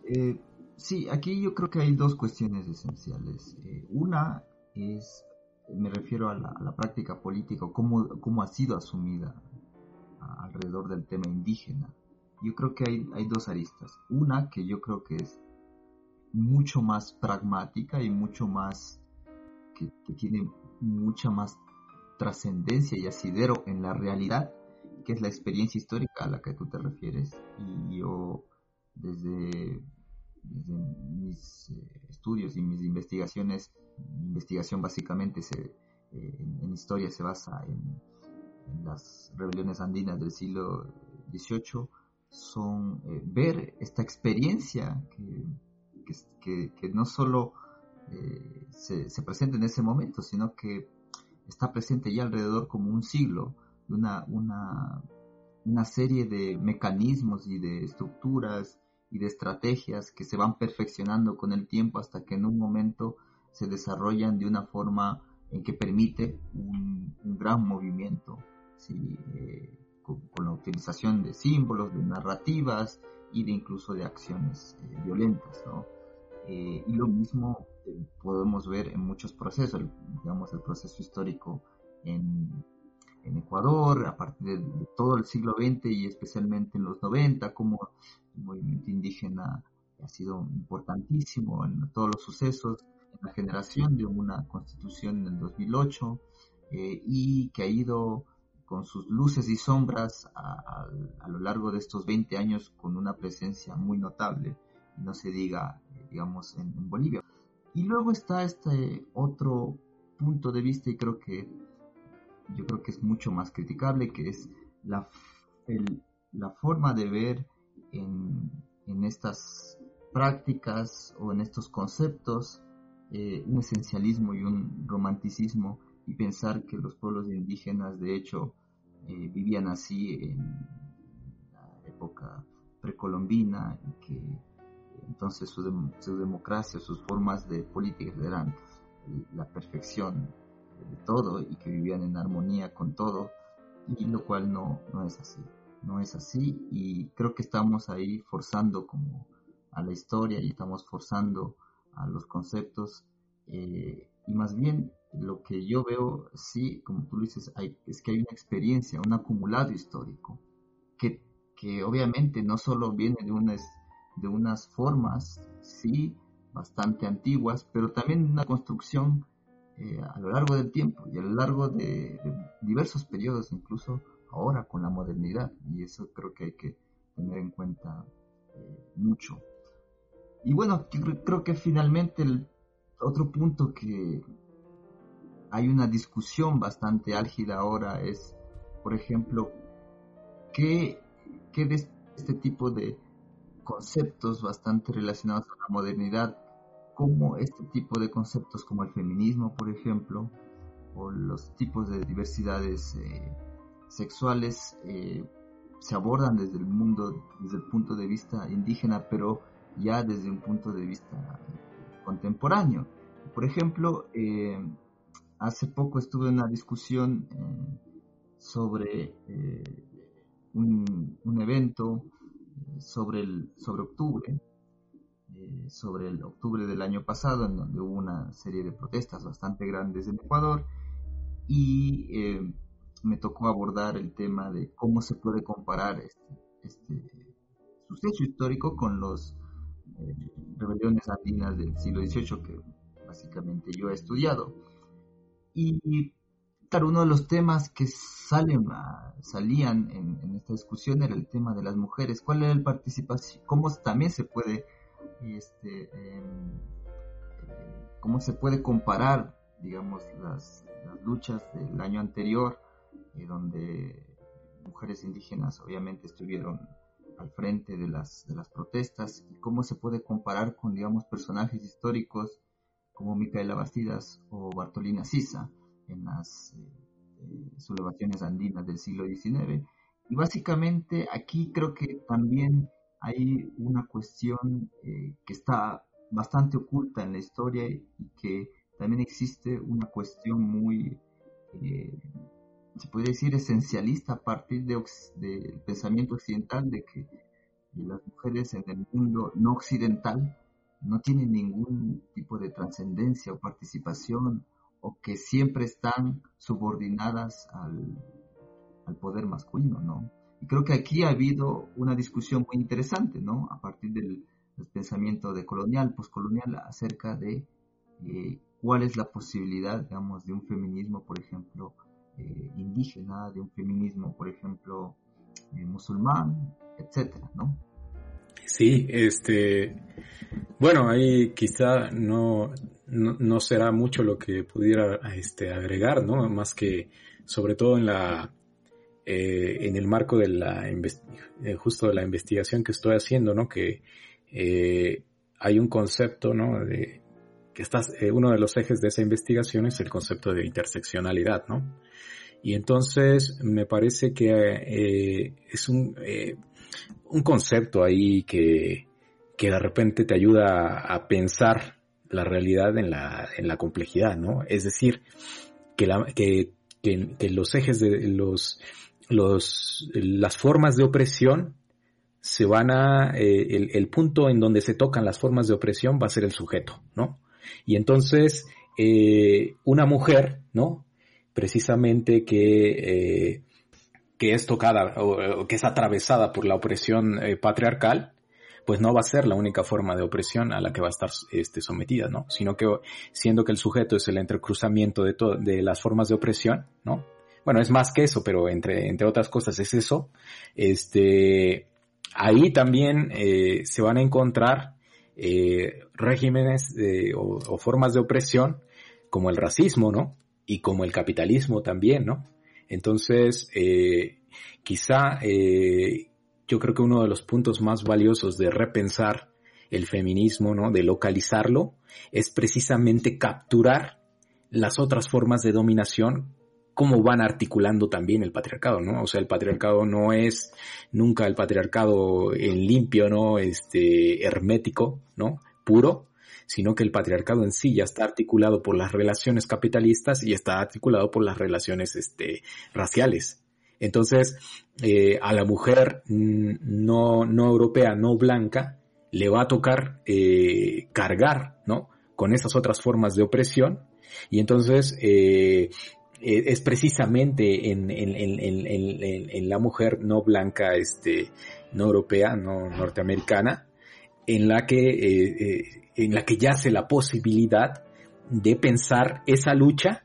Eh, Sí, aquí yo creo que hay dos cuestiones esenciales. Eh, una es, me refiero a la, práctica política, cómo, cómo ha sido asumida alrededor del tema indígena. Yo creo que hay, hay dos aristas. Una que yo creo que es mucho más pragmática y mucho más, que tiene mucha más trascendencia y asidero en la realidad, que es la experiencia histórica a la que tú te refieres. Y yo, desde desde mis eh, estudios y mis investigaciones, mi investigación básicamente se, eh, en, en, historia se basa en, en, las rebeliones andinas del siglo XVIII, son eh, ver esta experiencia que, que, que no solo eh, se, se, presenta en ese momento, sino que está presente ya alrededor como un siglo, una, una, una serie de mecanismos y de estructuras y de estrategias que se van perfeccionando con el tiempo hasta que en un momento se desarrollan de una forma en que permite un, gran movimiento, eh, con, con, la utilización de símbolos, de narrativas y de incluso de acciones eh, violentas. ¿no? Eh, y lo mismo eh, podemos ver en muchos procesos, digamos el proceso histórico en, Ecuador a partir de, todo el siglo XX y especialmente en los 90, como el movimiento indígena ha sido importantísimo en todos los sucesos, en la generación de una constitución en el 2008 eh, y que ha ido con sus luces y sombras a, a, lo largo de estos 20 años con una presencia muy notable, no se diga, digamos, en Bolivia. Y luego está este otro punto de vista y creo que yo creo que es mucho más criticable, que es la, el, la forma de ver en, en, estas prácticas o en estos conceptos eh, un esencialismo y un romanticismo y pensar que los pueblos indígenas de hecho eh, vivían así en la época precolombina y que entonces su, su democracia, sus formas de política eran la perfección de todo y que vivían en armonía con todo y lo cual no, no es así no es así. Y creo que estamos ahí forzando como a la historia y estamos forzando a los conceptos eh, y más bien lo que yo veo sí como tú dices hay, es que hay una experiencia un acumulado histórico que que obviamente no solo viene de unas, de unas formas, sí, bastante antiguas, pero también una construcción eh, a lo largo del tiempo y a lo largo de, diversos periodos, incluso ahora con la modernidad, y eso creo que hay que tener en cuenta eh, mucho. Y bueno, creo que finalmente el otro punto que hay una discusión bastante álgida ahora es, por ejemplo, ¿qué, qué de este tipo de conceptos bastante relacionados con la modernidad cómo este tipo de conceptos como el feminismo, por ejemplo, o los tipos de diversidades eh, sexuales eh, se abordan desde el mundo, desde el punto de vista indígena, pero ya desde un punto de vista contemporáneo. Por ejemplo, eh, hace poco estuve en una discusión sobre un, un, evento sobre, el, sobre octubre, eh, sobre el octubre del año pasado, en donde hubo una serie de protestas bastante grandes en Ecuador, y eh, me tocó abordar el tema de cómo se puede comparar este, este suceso histórico con los eh, rebeliones andinas del siglo XVIII que básicamente yo he estudiado. Y uno de los temas que salen, salían en, en, esta discusión era el tema de las mujeres. ¿Cuál era el participación? ¿Cómo también se puede este, em, eh, cómo se puede comparar, digamos, las, luchas del año anterior, eh, donde mujeres indígenas obviamente estuvieron al frente de las, de las protestas, y cómo se puede comparar con, digamos, personajes históricos como Micaela Bastidas o Bartolina Sisa en las eh, sublevaciones andinas del siglo XIX. Y básicamente aquí creo que también hay una cuestión eh, que está bastante oculta en la historia y que también existe una cuestión muy, eh, se puede decir, esencialista a partir del de, pensamiento occidental de que las mujeres en el mundo no occidental no tienen ningún tipo de trascendencia o participación o que siempre están subordinadas al, al poder masculino, ¿no? Y creo que aquí ha habido una discusión muy interesante, ¿no? A partir del, pensamiento de colonial, postcolonial, acerca de eh, cuál es la posibilidad, digamos, de un feminismo, por ejemplo, eh, indígena, de un feminismo, por ejemplo, eh, musulmán, etcétera, ¿no?
Sí, este, bueno, ahí quizá no, no, será mucho lo que pudiera este, agregar, ¿no? Más que sobre todo en la eh, en el marco de la eh, justo de la investigación que estoy haciendo, ¿no? Que eh, hay un concepto, ¿no? De, que estás, uno de los ejes de esa investigación es el concepto de interseccionalidad, ¿no? Y entonces me parece que es un, un concepto ahí que, que de repente te ayuda a, pensar la realidad en la, en la complejidad, ¿no? Es decir, que, la, que, que los ejes de los, los, las formas de opresión se van a, eh, el, punto en donde se tocan las formas de opresión va a ser el sujeto, ¿no? Y entonces, eh, una mujer, ¿no? Precisamente que, eh, que es tocada o, que es atravesada por la opresión patriarcal, pues no va a ser la única forma de opresión a la que va a estar este, sometida, ¿no? Sino que siendo que el sujeto es el entrecruzamiento de, de las formas de opresión, ¿no? bueno, es más que eso, pero entre, entre otras cosas es eso, este, ahí también eh, se van a encontrar eh, regímenes o, formas de opresión como el racismo, ¿no? Y como el capitalismo también, ¿no? Entonces, eh, quizá yo creo que uno de los puntos más valiosos de repensar el feminismo, ¿no? De localizarlo, es precisamente capturar las otras formas de dominación cómo van articulando también el patriarcado, ¿no? O sea, el patriarcado no es nunca el patriarcado en limpio, ¿no? Este, hermético, ¿no? Puro, sino que el patriarcado en sí ya está articulado por las relaciones capitalistas y está articulado por las relaciones, este, raciales. Entonces, eh, a la mujer no, no europea, no blanca, le va a tocar eh, cargar, ¿no? Con esas otras formas de opresión. Y entonces, eh, es precisamente en, en, la mujer no blanca, este, no europea, no norteamericana, en la que, en la que yace la posibilidad de pensar esa lucha,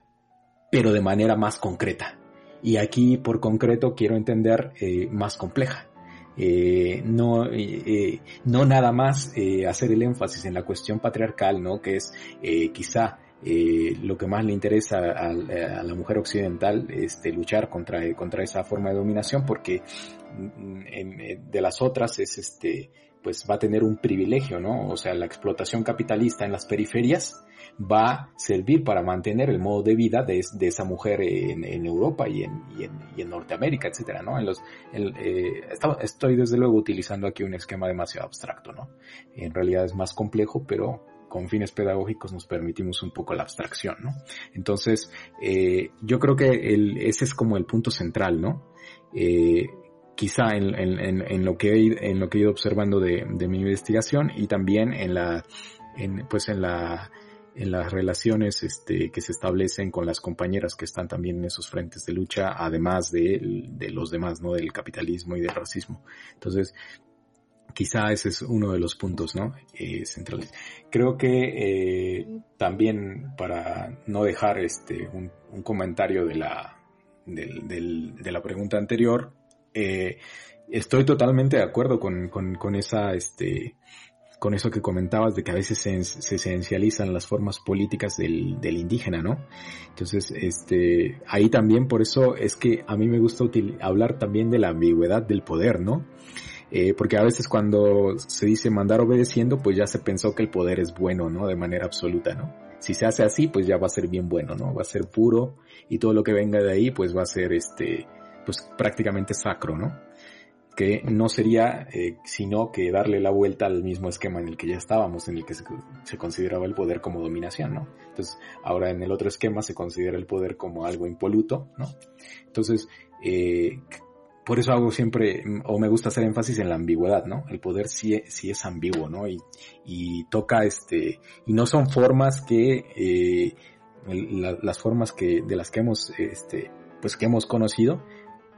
pero de manera más concreta. Y aquí, por concreto, quiero entender más compleja. Eh, no, eh, no nada más eh, hacer el énfasis en la cuestión patriarcal, ¿no? Que es quizá lo que más le interesa a, la mujer occidental, este, luchar contra, contra esa forma de dominación, porque mm, de las otras es este, pues va a tener un privilegio, ¿no? O sea, la explotación capitalista en las periferias, va a servir para mantener el modo de vida de, esa mujer en, Europa y en, Norteamérica, etcétera, ¿no? En los, eh, estoy desde luego utilizando aquí un esquema demasiado abstracto, ¿no? En realidad es más complejo, pero con fines pedagógicos nos permitimos un poco la abstracción, ¿no? Entonces, eh, yo creo que ese es como el punto central, ¿no? Eh, quizá en, lo que he, ido observando de, mi investigación y también en pues las relaciones este, que se establecen con las compañeras que están también en esos frentes de lucha, además de, los demás, ¿no? Del capitalismo y del racismo. Entonces, quizá ese es uno de los puntos, ¿no? Eh, centrales. Creo que eh, también para no dejar este un, comentario de la pregunta anterior, eh, estoy totalmente de acuerdo con, con, con esa este con eso que comentabas de que a veces se, se esencializan las formas políticas del, del, indígena, ¿no? Entonces, este, ahí también por eso es que a mí me gusta hablar también de la ambigüedad del poder, ¿no? Eh, porque a veces cuando se dice mandar obedeciendo, pues ya se pensó que el poder es bueno, ¿no? De manera absoluta, ¿no? Si se hace así, pues ya va a ser bien bueno, ¿no? Va a ser puro y todo lo que venga de ahí, pues va a ser este, pues prácticamente sacro, ¿no? que no sería eh, sino que darle la vuelta al mismo esquema en el que ya estábamos, en el que se, consideraba el poder como dominación, ¿no? Entonces, ahora en el otro esquema se considera el poder como algo impoluto, ¿no? Entonces, eh, por eso hago siempre, o me gusta hacer énfasis en la ambigüedad, ¿no? El poder sí, sí es ambiguo, ¿no? Y, y toca este, y no son formas que, eh, las formas que, de las que hemos, este, pues que hemos conocido,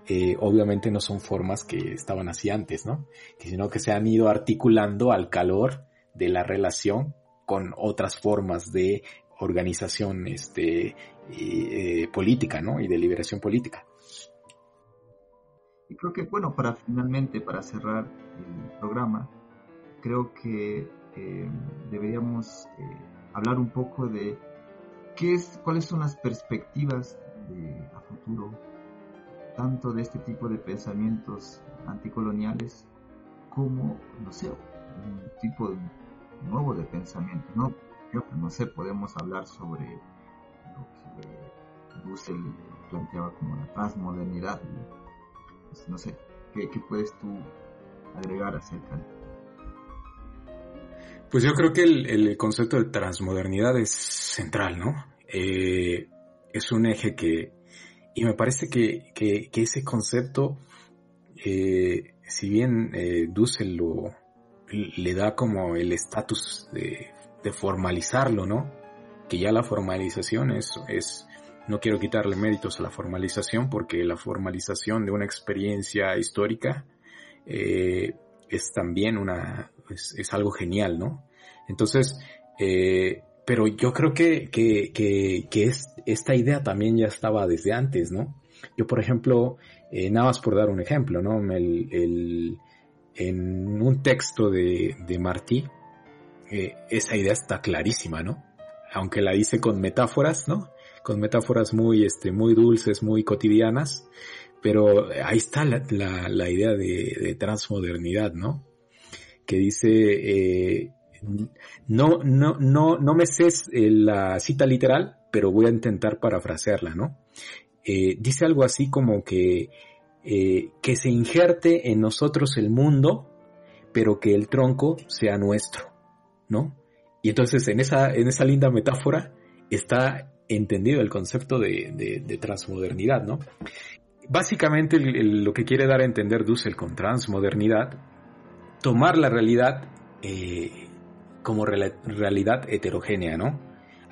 eh, obviamente no son formas que estaban así antes, ¿no? Sino que se han ido articulando al calor de la relación con otras formas de organización este, eh, política, ¿no? Y de liberación política.
Y creo que, bueno, para finalmente, para cerrar el programa, creo que eh, deberíamos hablar un poco de qué es, cuáles son las perspectivas de, a futuro tanto de este tipo de pensamientos anticoloniales como, no sé, un tipo nuevo de pensamiento, ¿no? Que, no sé, podemos hablar sobre lo que Dussel planteaba como la transmodernidad. Pues, no sé, ¿qué, puedes tú agregar acerca de
Pues yo creo que el, concepto de transmodernidad es central, ¿no? Eh, es un eje que y me parece que, que, ese concepto, eh, si bien eh, Dussel lo, le da como el estatus de, formalizarlo, ¿no? Que ya la formalización es, es, no quiero quitarle méritos a la formalización porque la formalización de una experiencia histórica eh, es también una, es, es, algo genial, ¿no? Entonces, eh, pero yo creo que, que, que, que es, esta idea también ya estaba desde antes, ¿no? Yo, por ejemplo, eh, nada más por dar un ejemplo, ¿no? El, el, en un texto de, de Martí, eh, esa idea está clarísima, ¿no? Aunque la dice con metáforas, ¿no? Con metáforas muy, este, muy dulces, muy cotidianas, pero ahí está la, la, la idea de, de, transmodernidad, ¿no? Que dice, eh, no, no, no, no me sé eh, la cita literal, pero voy a intentar parafrasearla, ¿no? Eh, dice algo así como que, eh, que se injerte en nosotros el mundo, pero que el tronco sea nuestro, ¿no? Y entonces en esa, en esa linda metáfora está entendido el concepto de, de, transmodernidad, ¿no? Básicamente lo que quiere dar a entender Dussel con transmodernidad, tomar la realidad como realidad heterogénea, ¿no?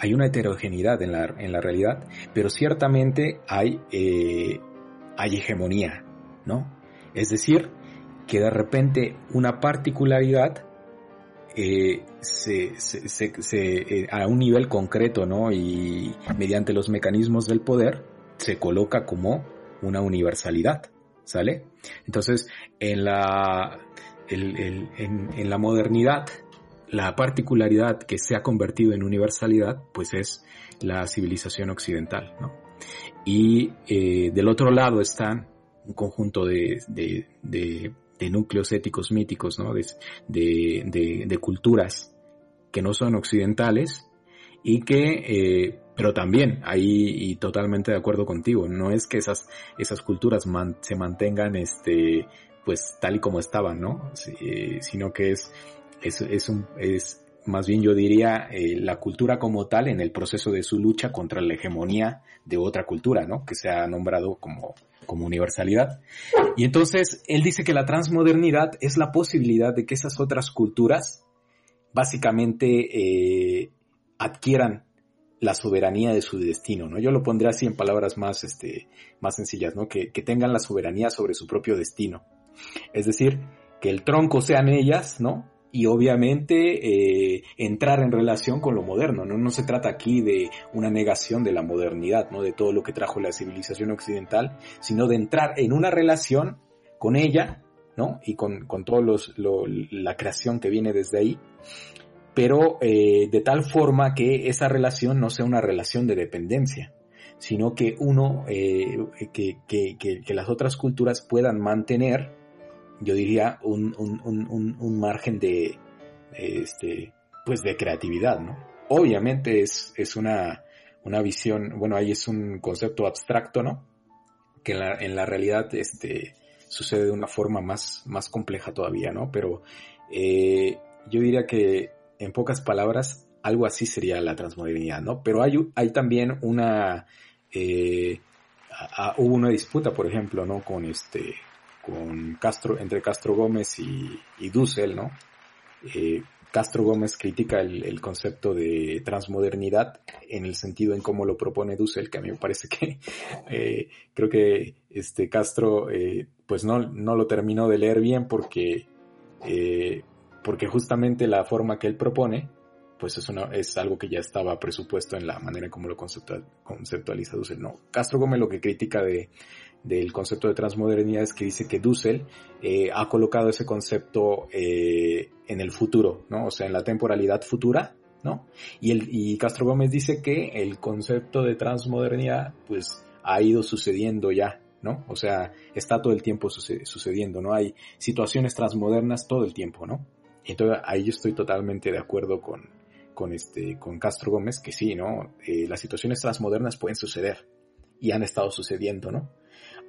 hay una heterogeneidad en la, en la realidad, pero ciertamente hay, eh, hay hegemonía, ¿no? Es decir, que de repente una particularidad eh, se, se, a un nivel concreto, ¿no? Y mediante los mecanismos del poder se coloca como una universalidad, ¿sale? Entonces, en la, en, la modernidad, la particularidad que se ha convertido en universalidad, pues es la civilización occidental, ¿no? Y eh, del otro lado están un conjunto de, de, núcleos éticos míticos, ¿no? De, culturas que no son occidentales y que eh, pero también, ahí y totalmente de acuerdo contigo, no es que esas, esas culturas se mantengan este, pues tal y como estaban, ¿no? Eh, sino que es, es, es, un, es más bien yo diría eh, la cultura como tal en el proceso de su lucha contra la hegemonía de otra cultura, ¿no? Que se ha nombrado como, como universalidad. Y entonces él dice que la transmodernidad es la posibilidad de que esas otras culturas básicamente eh, adquieran la soberanía de su destino, ¿no? Yo lo pondré así en palabras más, este, más sencillas, ¿no? Que, tengan la soberanía sobre su propio destino. Es decir, que el tronco sean ellas, ¿no? Y obviamente eh, entrar en relación con lo moderno, ¿no? No se trata aquí de una negación de la modernidad, ¿no? De todo lo que trajo la civilización occidental, sino de entrar en una relación con ella, ¿no? Y con, con toda la creación que viene desde ahí, pero eh, de tal forma que esa relación no sea una relación de dependencia, sino que uno, eh, que, que, que, las otras culturas puedan mantener, yo diría, un, un, un, un margen de, este, pues de creatividad, ¿no? Obviamente es, es una, una visión, bueno, ahí es un concepto abstracto, ¿no? Que en la, en la realidad, este, sucede de una forma más, más compleja todavía, ¿no? Pero eh, yo diría que en pocas palabras, algo así sería la transmodernidad, ¿no? Pero hay, hay también una, eh, hubo una disputa, por ejemplo, ¿no? Con este, con Castro, entre Castro Gómez y, y Dussel, ¿no? Eh, Castro Gómez critica el, concepto de transmodernidad en el sentido en cómo lo propone Dussel, que a mí me parece que [laughs] eh, creo que este Castro pues no, no lo terminó de leer bien porque porque justamente la forma que él propone, pues es, una, es algo que ya estaba presupuesto en la manera como lo conceptual, conceptualiza Dussel. No, Castro Gómez lo que critica de, del concepto de transmodernidad es que dice que Dussel eh, ha colocado ese concepto eh, en el futuro, ¿no? O sea, en la temporalidad futura, ¿no? Y, el, y Castro Gómez dice que el concepto de transmodernidad, pues, ha ido sucediendo ya, ¿no? O sea, está todo el tiempo sucediendo, ¿no? Hay situaciones transmodernas todo el tiempo, ¿no? Entonces ahí yo estoy totalmente de acuerdo con, con, este, con Castro Gómez, que sí, ¿no? Eh, las situaciones transmodernas pueden suceder y han estado sucediendo, ¿no?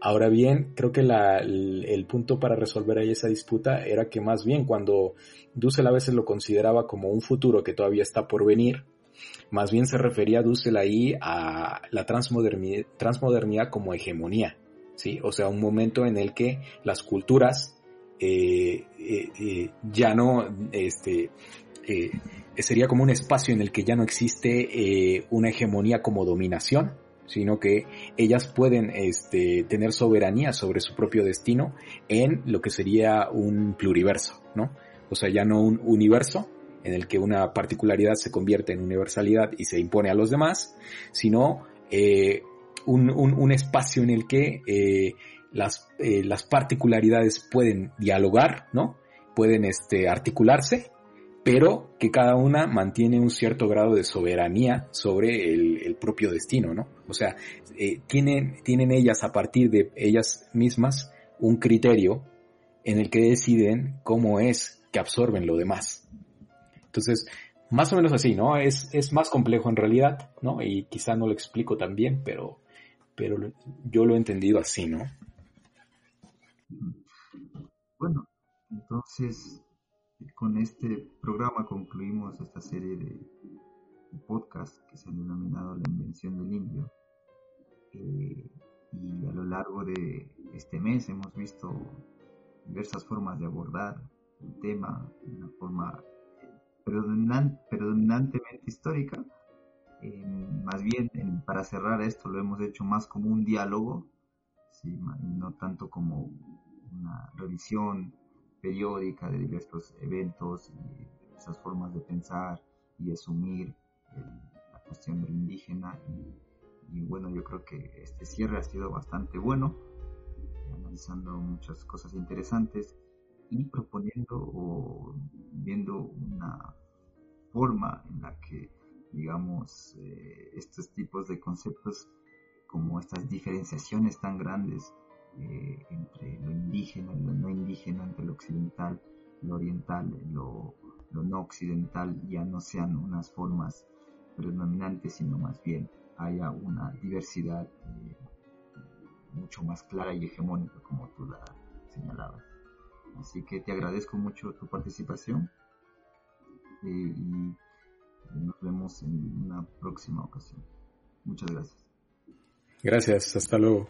Ahora bien, creo que el, punto para resolver ahí esa disputa era que más bien cuando Dussel a veces lo consideraba como un futuro que todavía está por venir, más bien se refería Dussel ahí a la transmodernidad, transmodernidad como hegemonía, ¿sí? O sea, un momento en el que las culturas eh, eh, eh, ya no, este, sería como un espacio en el que ya no existe una hegemonía como dominación, sino que ellas pueden este, tener soberanía sobre su propio destino en lo que sería un pluriverso, ¿no? O sea, ya no un universo en el que una particularidad se convierte en universalidad y se impone a los demás, sino un, un, espacio en el que las, eh, las particularidades pueden dialogar, ¿no? Pueden este, articularse, pero que cada una mantiene un cierto grado de soberanía sobre el, propio destino, ¿no? O sea, eh, tienen, tienen ellas a partir de ellas mismas un criterio en el que deciden cómo es que absorben lo demás. Entonces, más o menos así, ¿no? Es, es más complejo en realidad, ¿no? Y quizá no lo explico tan bien, pero, pero yo lo he entendido así, ¿no?
Bueno, entonces con este programa concluimos esta serie de podcasts que se han denominado La Invención del Indio. Eh, y a lo largo de este mes hemos visto diversas formas de abordar el tema de una forma predominantemente histórica, más bien, para cerrar esto, lo hemos hecho más como un diálogo, no tanto como una revisión periódica de diversos eventos y esas formas de pensar y asumir la cuestión del indígena. Y, bueno, yo creo que este cierre ha sido bastante bueno, analizando muchas cosas interesantes y proponiendo o viendo una forma en la que digamos, eh, estos tipos de conceptos como estas diferenciaciones tan grandes eh, entre lo indígena y lo no indígena, entre lo occidental, lo oriental, lo, lo no occidental, ya no sean unas formas predominantes, sino más bien haya una diversidad eh, mucho más clara y hegemónica, como tú la señalabas. Así que te agradezco mucho tu participación y nos vemos en una próxima ocasión. Muchas gracias.
Gracias, hasta luego.